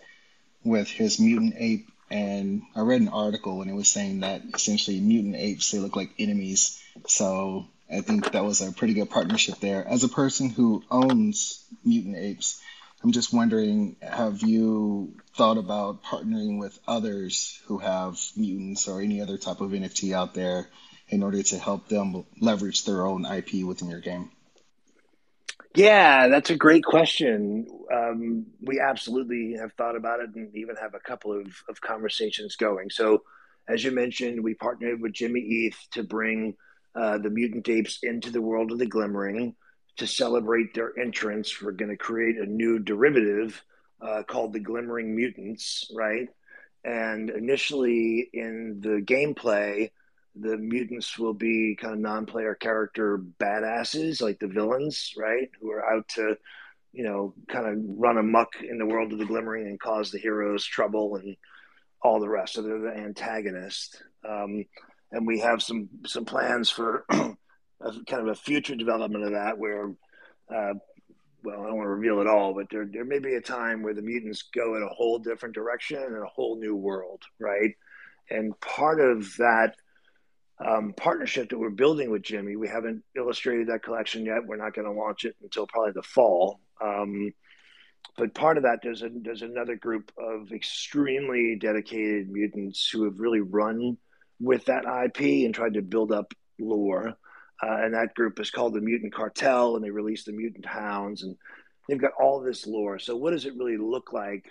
with his mutant ape. And I read an article and it was saying that essentially mutant apes, they look like enemies. So I think that was a pretty good partnership there. As a person who owns mutant apes, I'm just wondering, have you thought about partnering with others who have mutants or any other type of NFT out there in order to help them leverage their own IP within your game? Yeah, that's a great question. Um, we absolutely have thought about it and even have a couple of, of conversations going. So, as you mentioned, we partnered with Jimmy.eth to bring uh, the mutant apes into the world of the Glimmering to celebrate their entrance. We're going to create a new derivative uh, called the Glimmering Mutants, right? And initially in the gameplay, the mutants will be kind of non-player character badasses like the villains right? Who are out to you know kind of run amuck in the world of the glimmering and cause the heroes trouble and all the rest. So they're the antagonist um, and we have some some plans for a, kind of a future development of that where uh, well, I don't want to reveal it all, but there there may be a time where the mutants go in a whole different direction and a whole new world, right? And part of that um, partnership that we're building with Jimmy. We haven't illustrated that collection yet. We're not going to launch it until probably the fall. Um, but part of that, there's a, there's another group of extremely dedicated mutants who have really run with that IP and tried to build up lore. Uh, and that group is called the Mutant Cartel, and they released the Mutant Hounds, and they've got all this lore. So, what does it really look like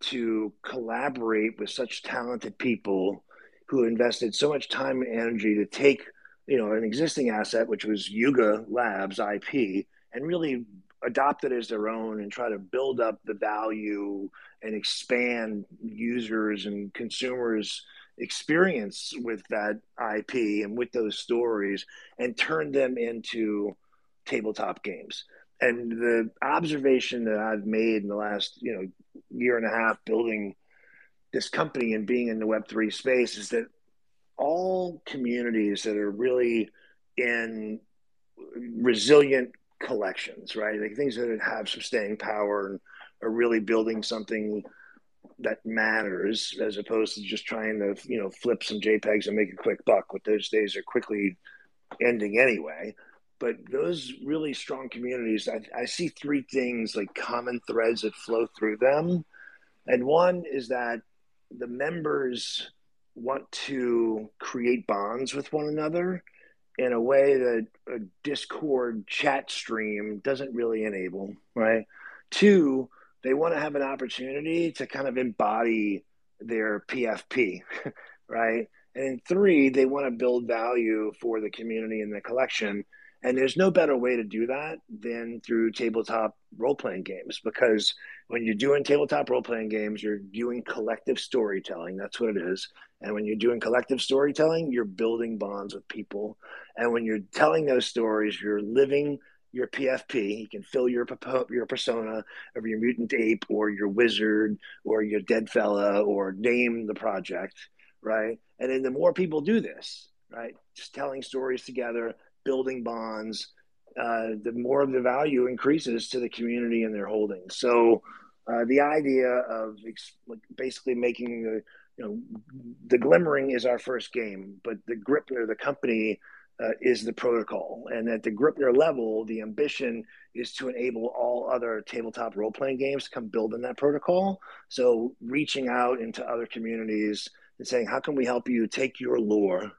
to collaborate with such talented people who invested so much time and energy to take you know an existing asset which was yuga labs ip and really adopt it as their own and try to build up the value and expand users and consumers experience with that ip and with those stories and turn them into tabletop games. And the observation that i've made in the last you know year and a half building this company and being in the Web3 space is that all communities that are really in resilient collections, right? Like things that have some staying power and are really building something that matters as opposed to just trying to, you know, flip some JPEGs and make a quick buck. What those days are quickly ending anyway. But those really strong communities, I, I see three things like common threads that flow through them. And one is that the members want to create bonds with one another in a way that a Discord chat stream doesn't really enable, right? Two, they want to have an opportunity to kind of embody their PFP, right? And three, they want to build value for the community and the collection and there's no better way to do that than through tabletop role playing games because when you're doing tabletop role playing games, you're doing collective storytelling. That's what it is. And when you're doing collective storytelling, you're building bonds with people. And when you're telling those stories, you're living your PFP. You can fill your your persona of your mutant ape or your wizard or your dead fella or name the project, right? And then the more people do this, right, just telling stories together, building bonds, uh, the more of the value increases to the community and their holdings. So uh, the idea of ex- basically making the you know the glimmering is our first game, but the Gripnr, the company, uh, is the protocol. And at the Gripnr level, the ambition is to enable all other tabletop role playing games to come build in that protocol. So reaching out into other communities and saying, how can we help you take your lore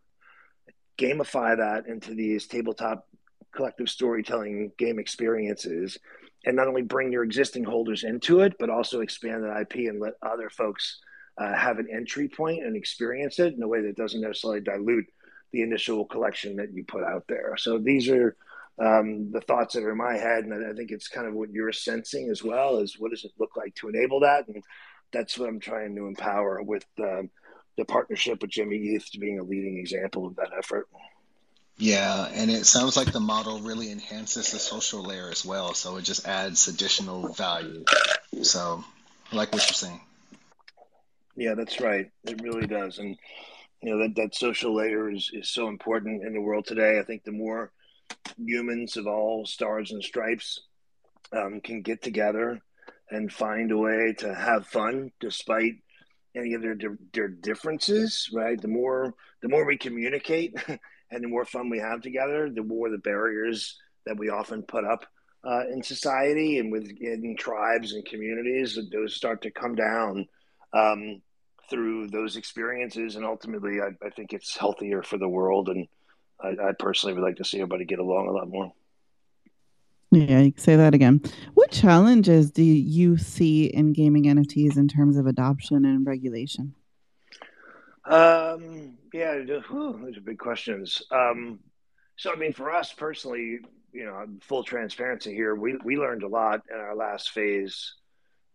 gamify that into these tabletop collective storytelling game experiences and not only bring your existing holders into it but also expand that ip and let other folks uh, have an entry point and experience it in a way that doesn't necessarily dilute the initial collection that you put out there. So these are um, the thoughts that are in my head and i think it's kind of what you're sensing as well is what does it look like to enable that? And that's what i'm trying to empower with um, the partnership with Jimmy.eth being a leading example of that effort. Yeah, and it sounds like the model really enhances the social layer as well. So it just adds additional value. So I like what you're saying. Yeah, that's right. It really does. And you know that, that social layer is, is so important in the world today. I think the more humans of all stars and stripes um, can get together and find a way to have fun despite any of their their differences, right? The more the more we communicate and the more fun we have together, the more the barriers that we often put up uh, in society and within tribes and communities, those start to come down um, through those experiences. And ultimately, I, I, think it's healthier for the world. And I, I personally would like to see everybody get along a lot more. Yeah, say that again. What challenges do you see in gaming NFTs in terms of adoption and regulation? Um, yeah, whew, those are big questions. Um, so, I mean, for us personally, you know, full transparency here, we, we learned a lot in our last phase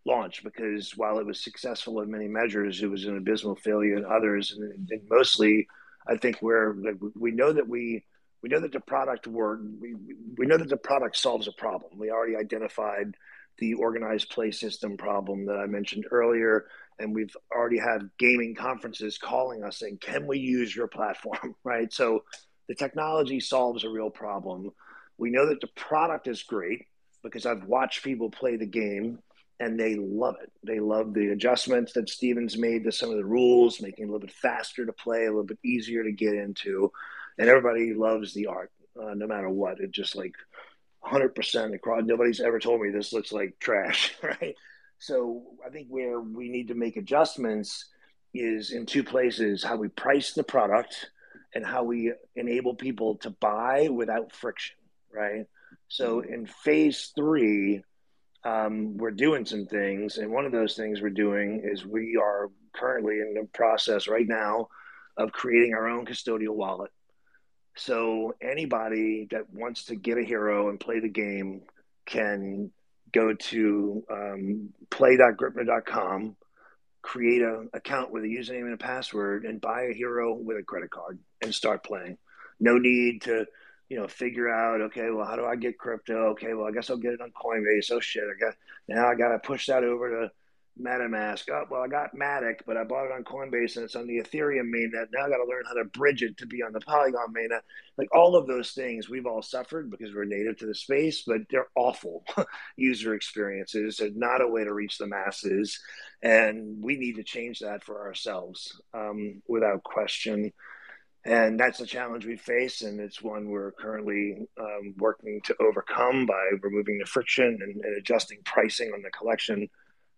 launch because while it was successful in many measures, it was an abysmal failure in others. And, and mostly, I think we're, we know that we, we know that the product work we, we know that the product solves a problem. We already identified the organized play system problem that i mentioned earlier and we've already had gaming conferences calling us saying can we use your platform? Right? So the technology solves a real problem. We know that the product is great because i've watched people play the game and they love it. They love the adjustments that Stevens made to some of the rules, making it a little bit faster to play, a little bit easier to get into and everybody loves the art uh, no matter what. It just like 100% across. Nobody's ever told me this looks like trash, right? So I think where we need to make adjustments is in two places: how we price the product and how we enable people to buy without friction, right? So in phase three, um, we're doing some things, and one of those things we're doing is we are currently in the process right now of creating our own custodial wallet so anybody that wants to get a hero and play the game can go to um, play.gripnr.com, create an account with a username and a password, and buy a hero with a credit card and start playing. No need to, you know, figure out, okay, well, how do I get crypto? Okay, well, I guess I'll get it on Coinbase. Oh shit, I got now I got to push that over to MetaMask. Oh, well, I got Matic, but I bought it on Coinbase and it's on the Ethereum mainnet. Now I got to learn how to bridge it to be on the Polygon mainnet. Like all of those things, we've all suffered because we're native to the space, but they're awful user experiences. They're not a way to reach the masses. And we need to change that for ourselves um, without question. And that's a challenge we face, and it's one we're currently um, working to overcome by removing the friction and, and adjusting pricing on the collection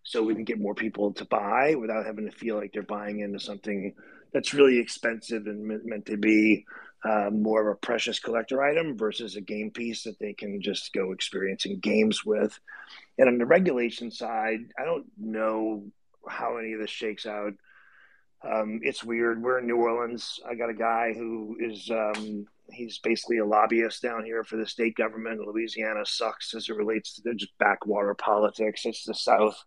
so we can get more people to buy without having to feel like they're buying into something that's really expensive and meant to be uh, more of a precious collector item versus a game piece that they can just go experiencing games with. And on the regulation side, I don't know how any of this shakes out. Um, it's weird. We're in New Orleans. I got a guy who is um, he's basically a lobbyist down here for the state government. Louisiana sucks as it relates to just backwater politics. It's the South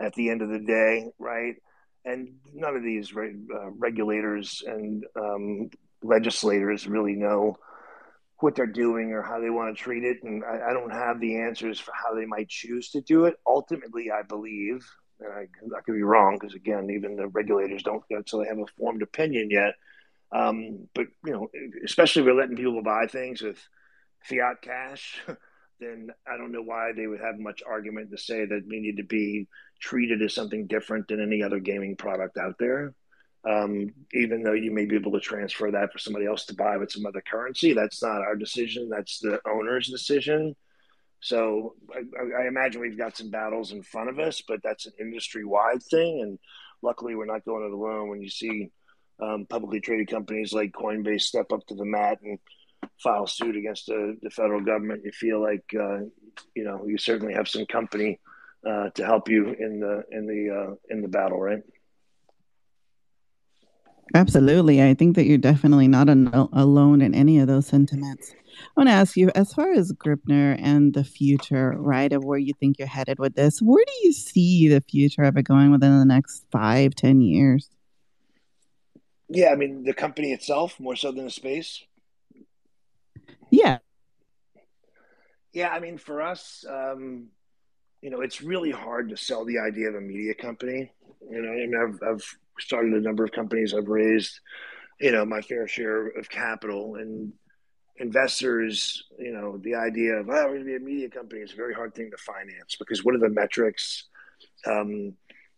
at the end of the day, right? And none of these uh, regulators and um, legislators really know what they're doing or how they want to treat it. And I, I, don't have the answers for how they might choose to do it. Ultimately, I believe, and I, I could be wrong because, again, even the regulators don't they have a formed opinion yet. Um, but, you know, especially if we're letting people buy things with fiat cash. then I don't know why they would have much argument to say that we need to be treated as something different than any other gaming product out there. Um, even though you may be able to transfer that for somebody else to buy with some other currency, that's not our decision. That's the owner's decision. So I, I imagine we've got some battles in front of us, but that's an industry wide thing. And luckily, we're not going it alone. When you see um, publicly traded companies like Coinbase step up to the mat and file suit against the, the federal government, you feel like uh, you know you certainly have some company uh, to help you in the in the uh, in the battle, right? Absolutely, I think that you're definitely not an, alone in any of those sentiments. I want to ask you, as far as Gripnr and the future, right, of where you think you're headed with this, where do you see the future of it going within the next five, ten years? Yeah, I mean the company itself more so than the space. Yeah. Yeah, I mean, for us, um, you know, it's really hard to sell the idea of a media company. You know, I mean, I've, I've started a number of companies. I've raised, you know, my fair share of capital and investors. You know, the idea of oh, we're going to be a media company is a very hard thing to finance because what are the metrics um,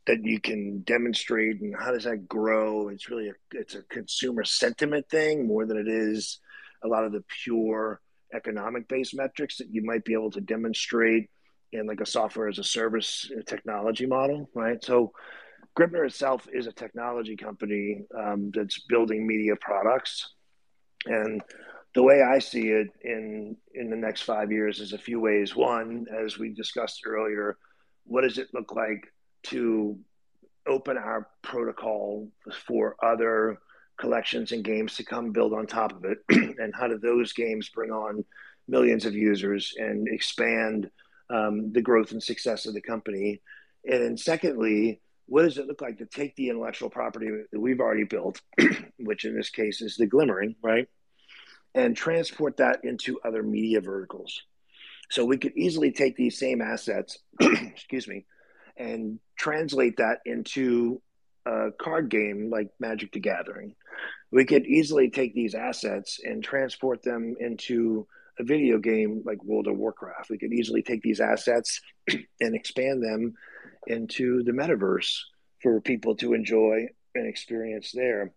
that you can demonstrate and how does that grow? It's really a, it's a consumer sentiment thing more than it is a lot of the pure economic based metrics that you might be able to demonstrate in like a software as a service technology model, right? So Gripnr itself is a technology company um, that's building media products. And the way I see it in in the next five years is a few ways. One, as we discussed earlier, what does it look like to open our protocol for other collections and games to come build on top of it? and how do those games bring on millions of users and expand um, the growth and success of the company? And then, secondly, what does it look like to take the intellectual property that we've already built, which in this case is the glimmering, right? And transport that into other media verticals. So we could easily take these same assets, excuse me, and translate that into a card game like Magic the Gathering. We could easily take these assets and transport them into a video game like World of Warcraft. We could easily take these assets and expand them into the metaverse for people to enjoy and experience there.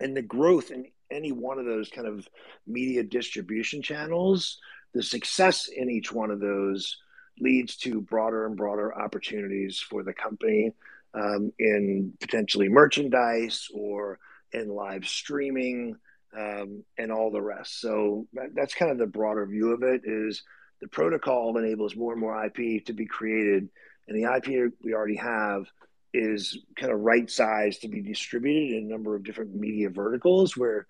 And the growth in any one of those kind of media distribution channels, the success in each one of those leads to broader and broader opportunities for the company um, in potentially merchandise or in live streaming um, and all the rest. So that, that's kind of the broader view of it. Is the protocol enables more and more IP to be created, and the IP we already have is kind of right sized to be distributed in a number of different media verticals where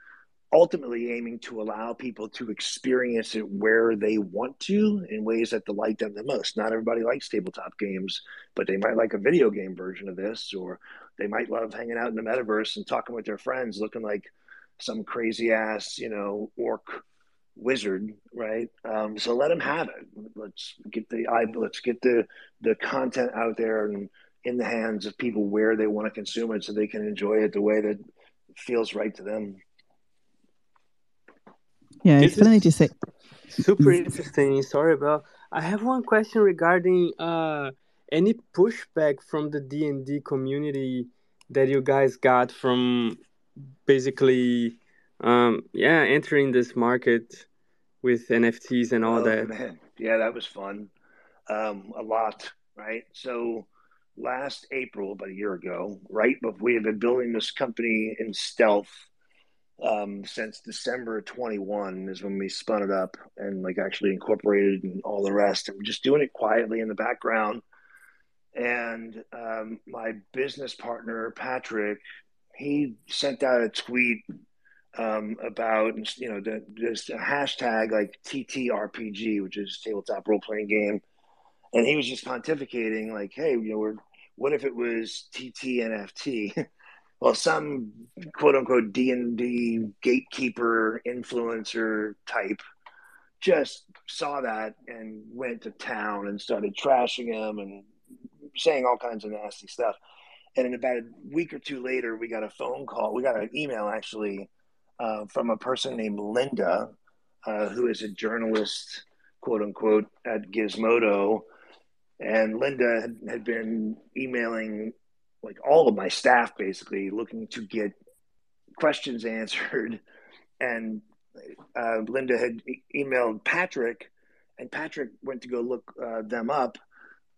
ultimately aiming to allow people to experience it where they want to in ways that delight them the most. Not everybody likes tabletop games, but they might like a video game version of this, or they might love hanging out in the metaverse and talking with their friends, looking like some crazy ass, you know, orc wizard, right? Um, so let them have it. Let's get the let's get the the content out there and in the hands of people where they want to consume it, so they can enjoy it the way that feels right to them. Yeah, it's funny to say. Super interesting. Sorry about. I have one question regarding uh, any pushback from the D and D community that you guys got from basically, um, yeah, entering this market with NFTs and all oh, that. Man. Yeah, that was fun. Um, a lot, right? So last April, about a year ago, right? But we had been building this company in stealth um, since December 21 is when we spun it up and like actually incorporated and all the rest. And we're just doing it quietly in the background. And um, my business partner, Patrick, he sent out a tweet um, about, you know, the, this hashtag like TTRPG, which is tabletop role playing game. And he was just pontificating, like, hey, you know, we're, what if it was TTNFT? well, some quote unquote D and D gatekeeper influencer type just saw that and went to town and started trashing him and saying all kinds of nasty stuff. And in about a week or two later, we got a phone call. We got an email actually uh, from a person named Linda, uh, who is a journalist, quote unquote, at Gizmodo. And Linda had, had been emailing like all of my staff basically looking to get questions answered. And uh, Linda had e- emailed Patrick, and Patrick went to go look uh, them up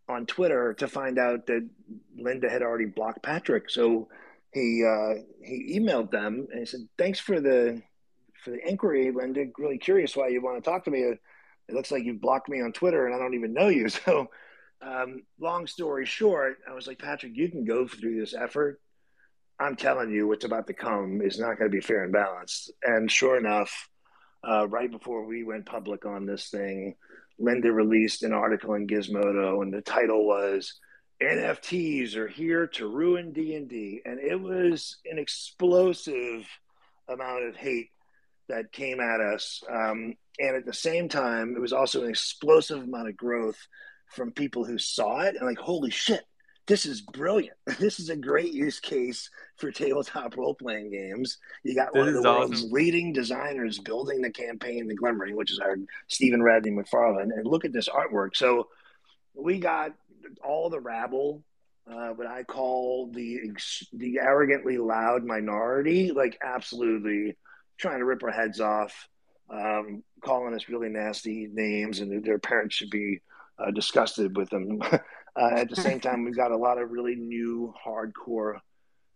on Twitter to find out that Linda had already blocked Patrick. So he uh, he emailed them and he said, "Thanks for the for the inquiry, Linda. Really curious why you want to talk to me. It looks like you've blocked me on Twitter, and I don't even know you." So um, long story short, I was like, Patrick, you can go through this effort. I'm telling you, what's about to come is not going to be fair and balanced. And sure enough, uh, right before we went public on this thing, Linda released an article in Gizmodo, and the title was "NFTs are here to ruin D and D," and it was an explosive amount of hate that came at us. Um, and at the same time, it was also an explosive amount of growth from people who saw it and like, holy shit, this is brilliant. This is a great use case for tabletop role playing games. You got this one of the world's leading designers building the campaign, The Glimmering, which is our Stephen Radney MacFarland. And look at this artwork. So we got all the rabble, uh, what I call the the arrogantly loud minority, like absolutely trying to rip our heads off, um, calling us really nasty names, and their parents should be uh, disgusted with them. uh, at the same time, we've got a lot of really new hardcore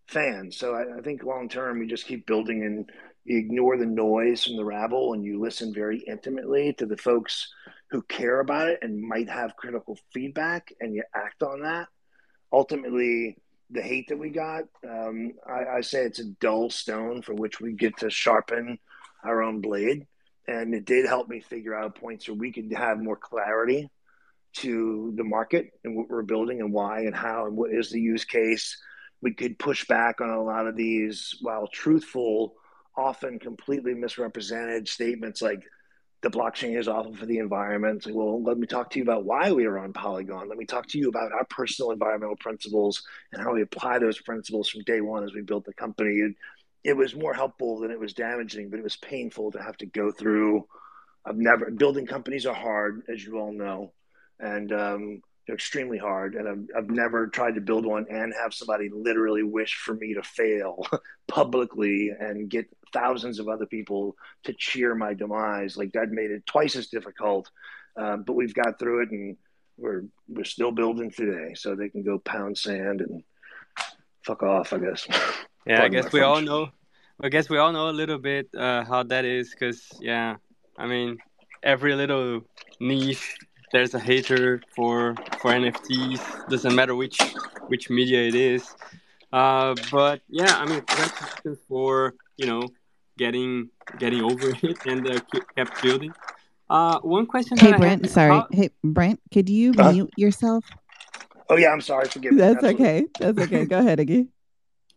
fans. So I, I think long term, we just keep building and you ignore the noise from the rabble and you listen very intimately to the folks who care about it and might have critical feedback and you act on that. Ultimately the hate that we got um, I, I, say it's a dull stone for which we get to sharpen our own blade. And it did help me figure out points where we could have more clarity to the market and what we're building and why and how and what is the use case we could push back on a lot of these while truthful often completely misrepresented statements like the blockchain is awful for the environment. Well, let me talk to you about why we are on Polygon. Let me talk to you about our personal environmental principles and how we apply those principles from day one as we built the company. It, it was more helpful than it was damaging, but it was painful to have to go through. I've never building companies are hard, as you all know, and um, they're extremely hard, and I've, I've never tried to build one and have somebody literally wish for me to fail publicly and get thousands of other people to cheer my demise. Like that made it twice as difficult, um, but we've got through it, and we're we're still building today, so they can go pound sand and fuck off. I guess. Yeah, I guess we French. all know. I guess we all know a little bit uh, how that is, because yeah, I mean, every little niche there's a hater for for NFTs. Doesn't matter which which media it is. Uh, but yeah, I mean, congratulations for you know getting getting over it and uh, kept building. Uh, one question. Hey Brent, sorry. How... Hey Brent, could you mute yourself? Oh yeah, I'm sorry. Forgive me. That's Absolutely. okay. That's okay. Go ahead, Iggy.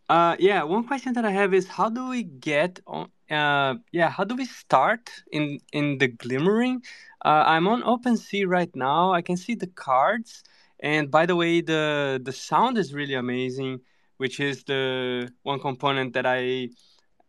Uh, yeah, one question that I have is how do we get on? Uh, yeah, how do we start in in the glimmering? Uh, I'm on OpenSea right now. I can see the cards, and by the way, the the sound is really amazing, which is the one component that I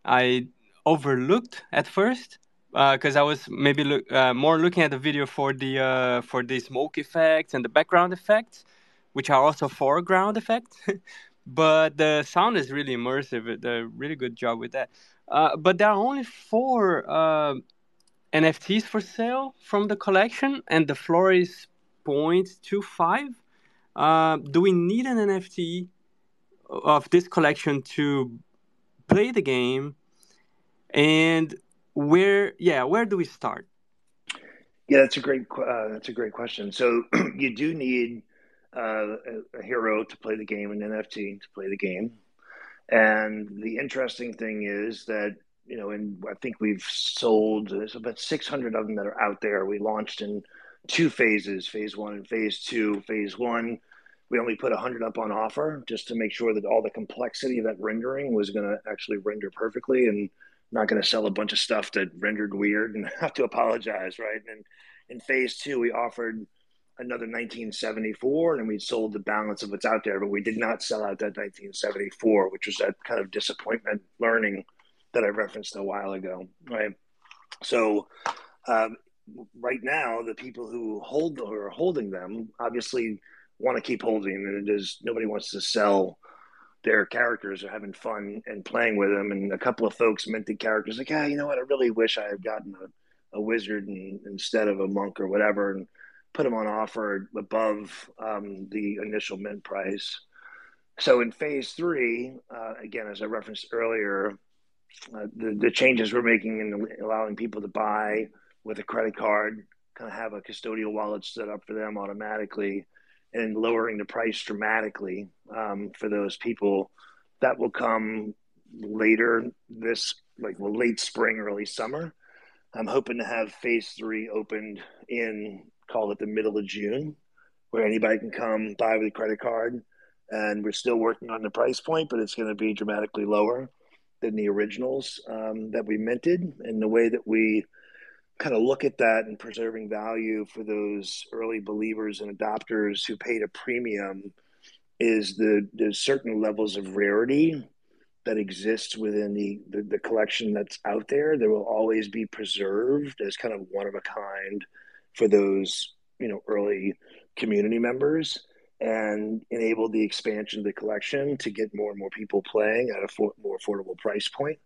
I overlooked at first because uh, I was maybe look, uh, more looking at the video for the uh, for the smoke effects and the background effects, which are also foreground effects. but the sound is really immersive. They really good job with that. Uh, but there are only four uh, NFTs for sale from the collection, and the floor is 0.25. Uh, do we need an NFT of this collection to play the game? And where, yeah, where do we start? Yeah, that's a great uh, that's a great question. So you do need uh, a, a, hero to play the game, an NFT to play the game. And the interesting thing is that you know, and I think we've sold there's about 600 of them that are out there. We launched in two phases, phase one and phase two. Phase one, we only put 100 up on offer just to make sure that all the complexity of that rendering was going to actually render perfectly and not going to sell a bunch of stuff that rendered weird and have to apologize, right? And in phase two, we offered another 1974 and we sold the balance of what's out there, but we did not sell out that 1974, which was that kind of disappointment learning that I referenced a while ago, right? So, um, right now, the people who hold who are holding them obviously want to keep holding, and is nobody wants to sell their characters or having fun and playing with them. And a couple of folks minted characters like, yeah, you know what? I really wish I had gotten a, a wizard and, instead of a monk or whatever, and put them on offer above um, the initial mint price. So in phase three, uh, again, as I referenced earlier, uh, the, the changes we're making in allowing people to buy with a credit card, kind of have a custodial wallet set up for them automatically, and lowering the price dramatically um, for those people. That will come later this, like well, late spring, early summer. I'm hoping to have phase three opened in, call it the middle of June, where anybody can come buy with a credit card. And we're still working on the price point, but it's going to be dramatically lower than the originals um, that we minted, and the way that we kind of look at that and preserving value for those early believers and adopters who paid a premium is the there's certain levels of rarity that exists within the, the, the collection that's out there that will always be preserved as kind of one of a kind for those you know early community members and enable the expansion of the collection to get more and more people playing at a for, more affordable price point.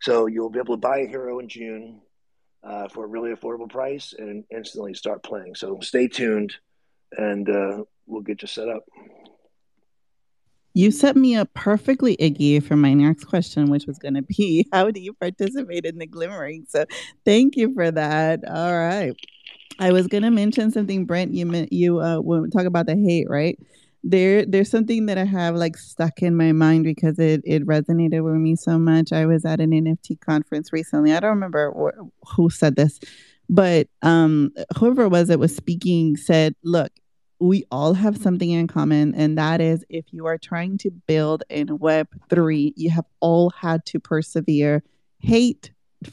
So you'll be able to buy a hero in June uh, for a really affordable price and instantly start playing. So stay tuned, and uh, we'll get you set up. You set me up perfectly, Iggy, for my next question, which was going to be how do you participate in the glimmering? So thank you for that. All right. I was to mention something, Brent. You meant you uh, when we talk about the hate, right? There, there's something that I have like stuck in my mind because it it resonated with me so much. I was at an NFT conference recently. I don't remember wh- who said this, but um, whoever it was that was speaking said, "Look, we all have something in common, and that is if you are trying to build in Web3, you have all had to persevere. Hate,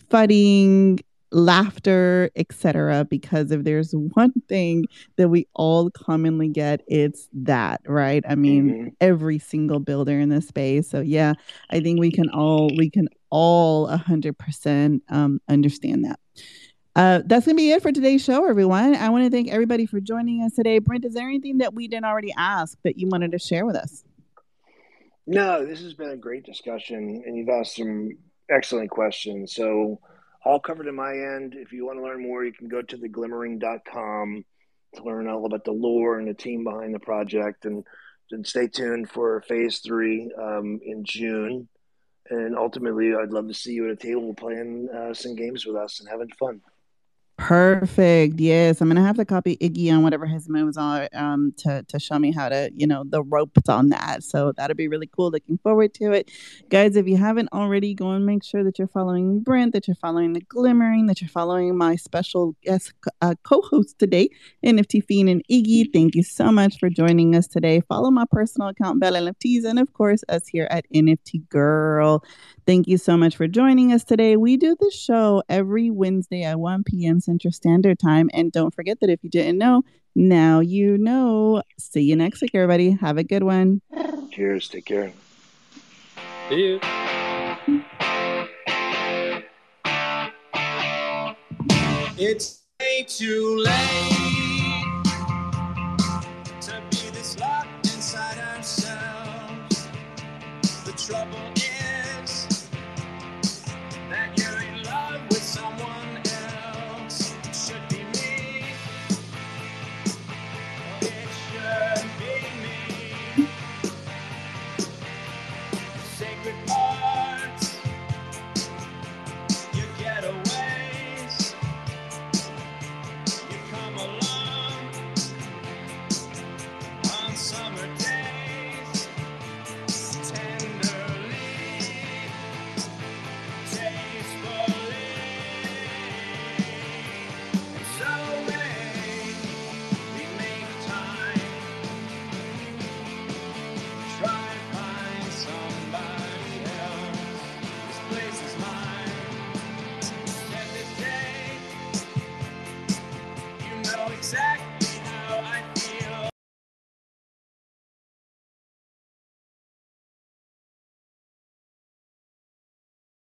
fighting, laughter, etc. Because if there's one thing that we all commonly get, it's that, right? I mean, mm-hmm. every single builder in this space. So yeah, I think we can all we can all a hundred percent um, understand that. Uh, that's going to be it for today's show, everyone. I want to thank everybody for joining us today. Brent, is there anything that we didn't already ask that you wanted to share with us? No, this has been a great discussion, and you've asked some excellent questions. So, all covered in my end. If you want to learn more, you can go to theglimmering.com to learn all about the lore and the team behind the project. And, and stay tuned for phase three um, in June. And ultimately, I'd love to see you at a table playing uh, some games with us and having fun. Perfect. Yes, I'm gonna have to copy Iggy on whatever his moves are um, to to show me how to, you know, the ropes on that. So that'll be really cool. Looking forward to it, guys. If you haven't already, go and make sure that you're following Brent, that you're following the Glimmering, that you're following my special guest uh, co-host today, NFT Fiend and Iggy. Thank you so much for joining us today. Follow my personal account, Belle NFTs, and of course us here at NFT Girl. Thank you so much for joining us today. We do the show every Wednesday at 1 p.m. Central Standard Time. And don't forget that if you didn't know, now you know. See you next week, everybody. Have a good one. Cheers. Take care. See you. It's way too late to be this locked inside ourselves. The trouble